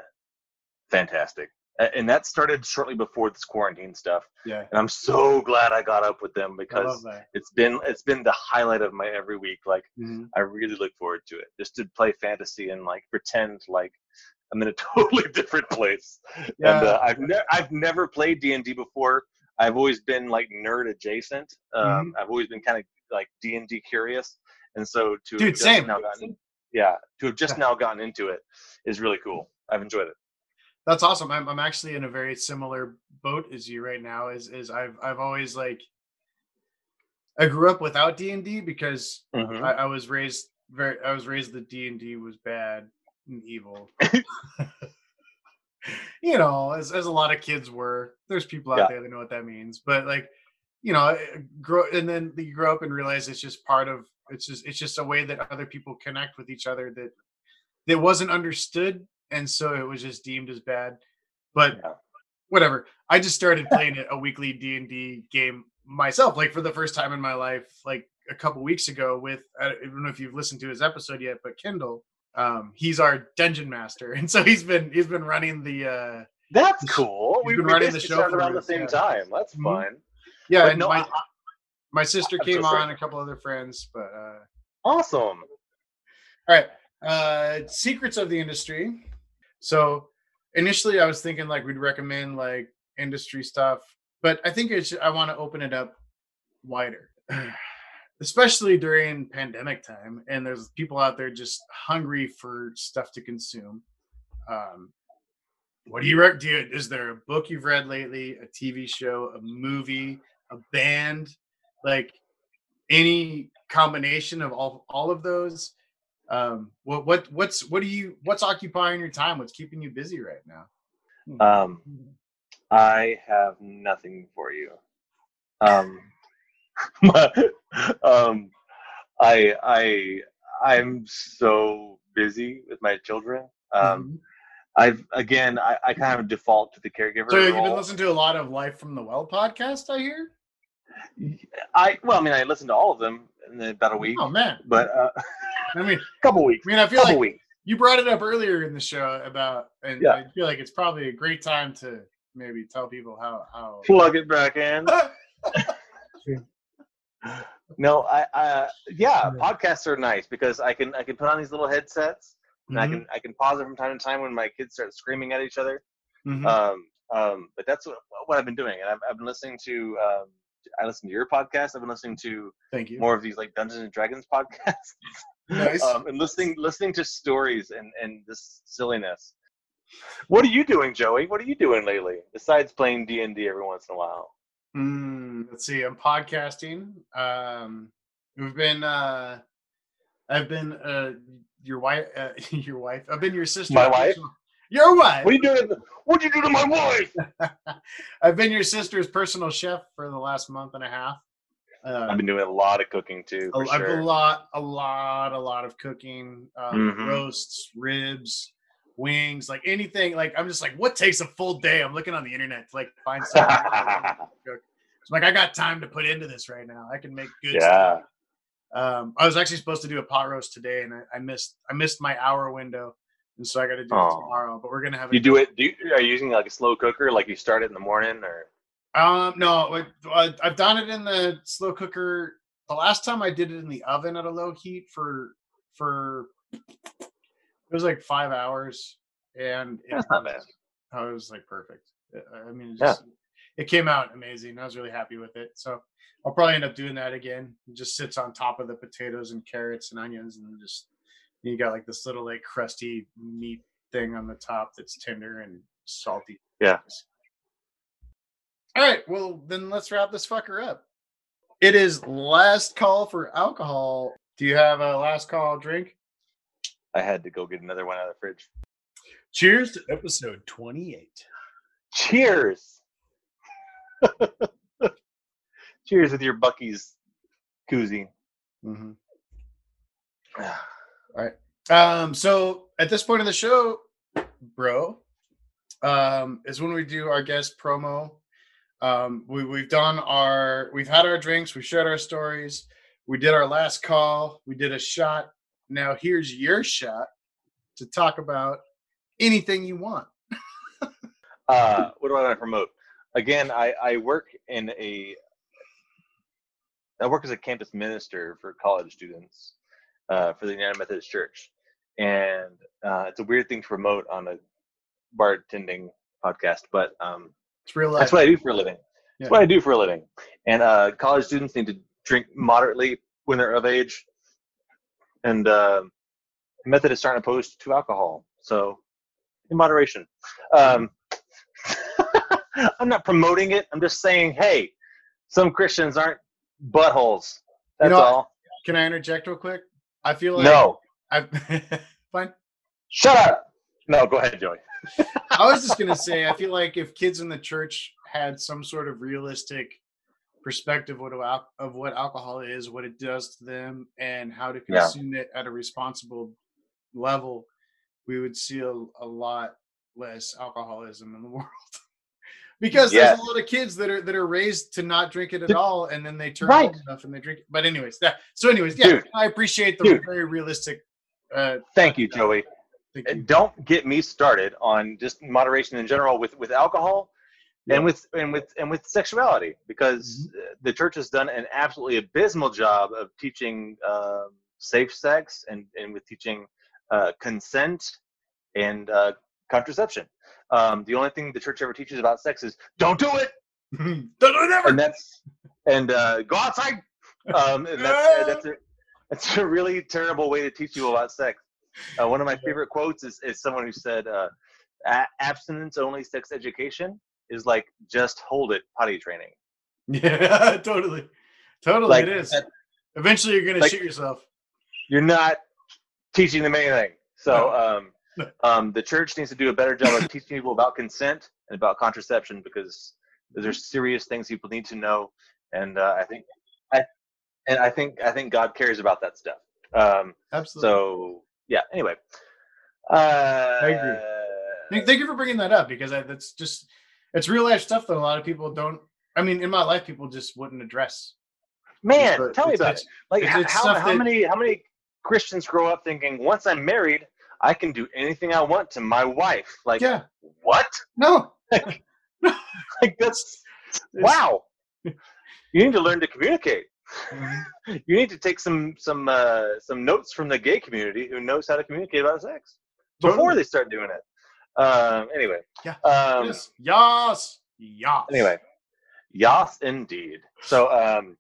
fantastic. And that started shortly before this quarantine stuff, Yeah, and I'm so glad I got up with them because it's been it's been the highlight of my every week. Like Mhm. I really look forward to it, just to play fantasy and like pretend like I'm in a totally different place. Yeah. And uh, I've never I've never played D and D before. I've always been like nerd adjacent. Um, Mm-hmm. I've always been kind of like D and D curious, and so to have Dude, just same. now gotten, yeah, to have just now gotten into it is really cool. I've enjoyed it. That's awesome. I'm I'm actually in a very similar boat as you right now. Is is I've I've always like I grew up without D and D because Mhm. I, I was raised very I was raised that D and D was bad and evil. you know, as as a lot of kids were. There's people out Yeah. there that know what that means, but like, you know, eh, grow and then you grow up and realize it's just part of it's just it's just a way that other people connect with each other that that wasn't understood, and so it was just deemed as bad. But Yeah. whatever. I just started playing a weekly D and D game myself, like for the first time in my life, like a couple weeks ago. With I don't know if you've listened to his episode yet, but Kindle, um, he's our dungeon master, and so he's been he's been running the uh, That's cool. We've been we running the show for around the same yeah. time. That's Mhm. fun. yeah, But and no, my I- my sister I'm came on, a couple other friends, but uh, awesome. All right. Uh secrets of the industry. So initially I was thinking like we'd recommend like industry stuff, but I think it's I want to open it up wider. Especially during pandemic time and there's people out there just hungry for stuff to consume. Um what do you rec- do you, is there a book you've read lately, a TV show, a movie, a band, like any combination of all all of those? um what what what's what do you what's occupying your time what's keeping you busy right now Um, I have nothing for you. Um, um, I I I'm so busy with my children. Um, I've again I, I kind of default to the caregiver. so you've been listening to a lot of life from the well podcast i hear I well, I mean, I listened to all of them in about a week, oh man but uh, i mean a couple weeks, i mean i feel like weeks. you brought it up earlier in the show about and Yeah. i feel like it's probably a great time to maybe tell people how how Plug it back in. No, I, I yeah, podcasts are nice because I can I can put on these little headsets and I Mhm, can I can pause it from time to time when my kids start screaming at each other. mhm. Um, um, but that's what, what I've been doing, and I've, I've been listening to. Um, I listen to your podcast. I've been listening to thank you more of these like Dungeons and Dragons podcasts, nice um, and listening listening to stories and and this silliness. What are you doing, Joey? What are you doing lately besides playing D and D every once in a while? Mm, let's see. I'm podcasting. Um, we've been. Uh, I've been uh, your wife. Uh, your wife. I've been your sister. My wife? Your wife. What are you doing? What'd you do to my wife? I've been your sister's personal chef for the last month and a half. Uh, I've been doing a lot of cooking too. For I've sure. a lot, a lot, a lot of cooking, um, Mhm. roasts, ribs, wings, like anything. Like I'm just like, what takes a full day? I'm looking on the internet to like find something. It's like I got time to put into this right now. I can make good. stuff. yeah. Um, I was actually supposed to do a pot roast today, and I, I missed I missed my hour window, and so I got to do Aw. it tomorrow. But we're gonna have You do it? Do you, are you using like a slow cooker? Like you start it in the morning, or Um, no, I- I've done it in the slow cooker. The last time I did it in the oven at a low heat for for it was like five hours, and it That's not was- bad. Oh, it was like perfect. I I mean, it Yeah. just it came out amazing. I was really happy with it. So I'll probably end up doing that again. It just sits on top of the potatoes and carrots and onions, and just you got like this little like crusty meat thing on the top that's tender and salty. Yeah. All right. Well, then let's wrap this fucker up. It is last call for alcohol. Do you have a last call drink? I had to go get another one out of the fridge. Cheers to episode 28. Cheers. Cheers with your Buc-ee's koozie. Mm-hmm. Um, so at this point of the show, bro, um, is when we do our guest promo. Um, we, we've done our, we've had our drinks, we shared our stories, we did our last call, we did a shot. Now here's your shot to talk about anything you want. uh, what do I want to promote? Again, I, I work in a I work as a campus minister for college students uh, for the United Methodist Church, and uh, it's a weird thing to promote on a bartending podcast, but um, It's real life. that's what I do for a living. Yeah. That's what I do for a living. And uh, college students need to drink moderately when they're of age. And uh, is starting to opposed to alcohol, so in moderation. Um, I'm not promoting it. I'm just saying, hey, some Christians aren't buttholes. That's know, all. Can I interject real quick? I feel like no, I fine. shut up. No, go ahead, Joey. I was just gonna say, I feel like if kids in the church had some sort of realistic perspective of what, of what alcohol is, what it does to them, and how to Yeah. consume it at a responsible level, we would see a, a lot less alcoholism in the world. because Yes. there's a lot of kids that are that are raised to not drink it at all, and then they turn Right. old enough and they drink it. But anyways, that so anyways, yeah, Dude. I appreciate the Dude. very realistic. Uh, Thank you, Joey. thank you. don't get me started on just moderation in general with with alcohol Yeah. and with and with and with sexuality because uh, the church has done an absolutely abysmal job of teaching um, safe sex and and with teaching uh, consent and uh, contraception. Um, the only thing the church ever teaches about sex is don't do it, Don't do it ever. and that's and uh, go outside. Um, and that's that's a, that's a really terrible way to teach you about sex. Uh, one of my favorite quotes is, is someone who said, uh, "A- "Abstinence only sex education is like just hold it potty training." Yeah, totally. Totally Like, it is. that- Eventually you're gonna like- shoot yourself. You're not teaching them anything. So um, um, the church needs to do a better job of teaching people about consent and about contraception because those are serious things people need to know. And uh, I think, I, and I think I think God cares about that stuff. Um, Absolutely. so yeah. Anyway, uh, I agree. Thank, you for bringing that up because I, that's just it's real life stuff that a lot of people don't. I mean, in my life, people just wouldn't address. Man, But tell me about it. Like it's- how, it's how, how that- many how many Christians grow up thinking once I'm married, I can do anything I want to my wife? Like Yeah. what? No. Like that's wow. You need to learn to communicate. Mhm. You need to take some some uh, some notes from the gay community who knows how to communicate about sex before Totally. they start doing it. Um, anyway. Yeah. Um, yes. Yes. Yes. Anyway, yes, indeed. So, um,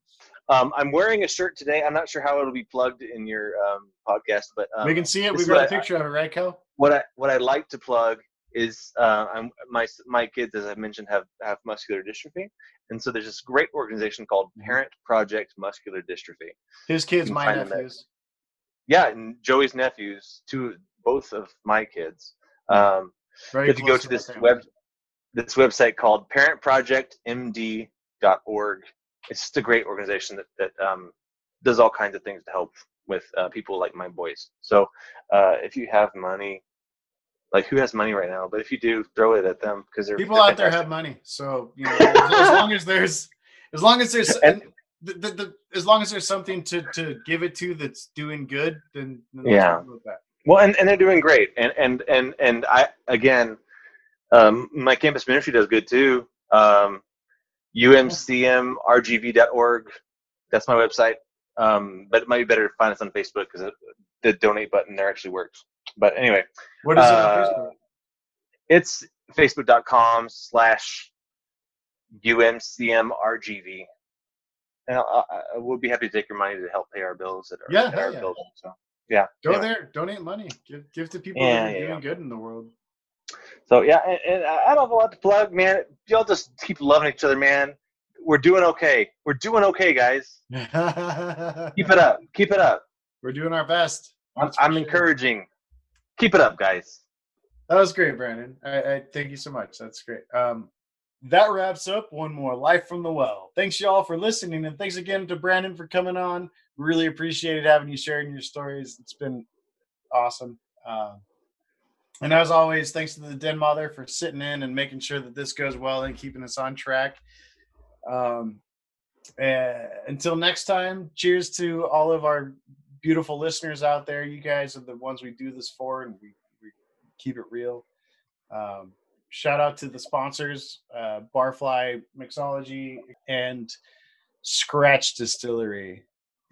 um, I'm wearing a shirt today. I'm not sure how it'll be plugged in your um, podcast, but um, we can see it. We've got a what I- picture of it, right, Kel? what I what I like to plug is uh, I'm, my my kids, as I mentioned, have have muscular dystrophy, and so there's this great organization called Mhm. Parent Project Muscular Dystrophy. His kids, my at- nephews. Yeah, and Joey's nephews, two both of my kids. Um, Very you have to go close to this web this website called parentprojectmd.org. It's just a great organization that that um, does all kinds of things to help with uh, people like my boys. So uh, if you have money, like who has money right now? But if you do, throw it at them because People they're out there have money, so you know, as, as long as there's, as long as there's, And- the, the, the, as long as there's something to to give it to that's doing good, then, then Yeah. That. Well, and, and they're doing great. And and and and I again, um, my campus ministry does good too. Um, UMCMRGV.org. That's my website. Um, but it might be better to find us on Facebook because the donate button there actually works. But anyway, What is it on Uh, Facebook? it's facebook.com slash UMCMRGV. And I, I, I would be happy to take your money to help pay our bills at our, Yeah, at our yeah. building. So yeah. Go anyway. there, donate money, give give to people Yeah, that are yeah, doing good in the world. So yeah, and, and I don't have a lot to plug, man. Y'all just keep loving each other, man. We're doing okay. We're doing okay, guys. Keep it up. Keep it up. We're doing our best. I'm, I'm sure. encouraging. Keep it up, guys. That was great, Brandon. I, I thank you so much. That's great. Um, that wraps up one more life from the well. Thanks y'all for listening, and thanks again to Brandon for coming on. Really appreciated having you sharing your stories. It's been awesome. Um, and as always, thanks to the Den Mother for sitting in and making sure that this goes well and keeping us on track. Um, uh, until next time, cheers to all of our beautiful listeners out there. You guys are the ones we do this for, and we, we keep it real. Um, shout out to the sponsors, uh, Barfly Mixology and Scratch Distillery.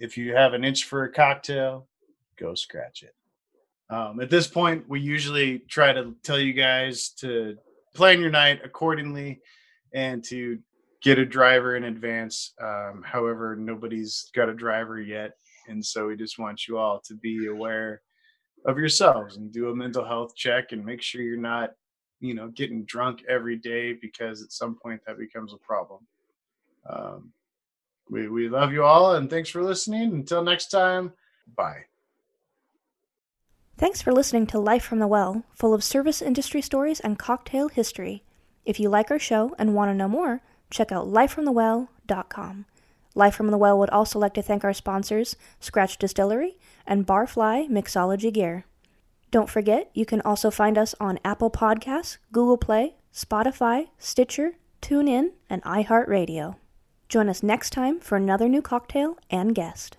If you have an inch for a cocktail, go scratch it. Um, at this point, we usually try to tell you guys to plan your night accordingly and to get a driver in advance. Um, however, nobody's got a driver yet. And so we just want you all to be aware of yourselves and do a mental health check and make sure you're not, you know, getting drunk every day because at some point that becomes a problem. Um, we, we love you all and thanks for listening. Until next time, bye. Thanks for listening to Life from the Well, full of service industry stories and cocktail history. If you like our show and want to know more, check out lifefromthewell.com. Life from the Well would also like to thank our sponsors, Scratch Distillery and Barfly Mixology Gear. Don't forget, you can also find us on Apple Podcasts, Google Play, Spotify, Stitcher, TuneIn, and iHeartRadio. Join us next time for another new cocktail and guest.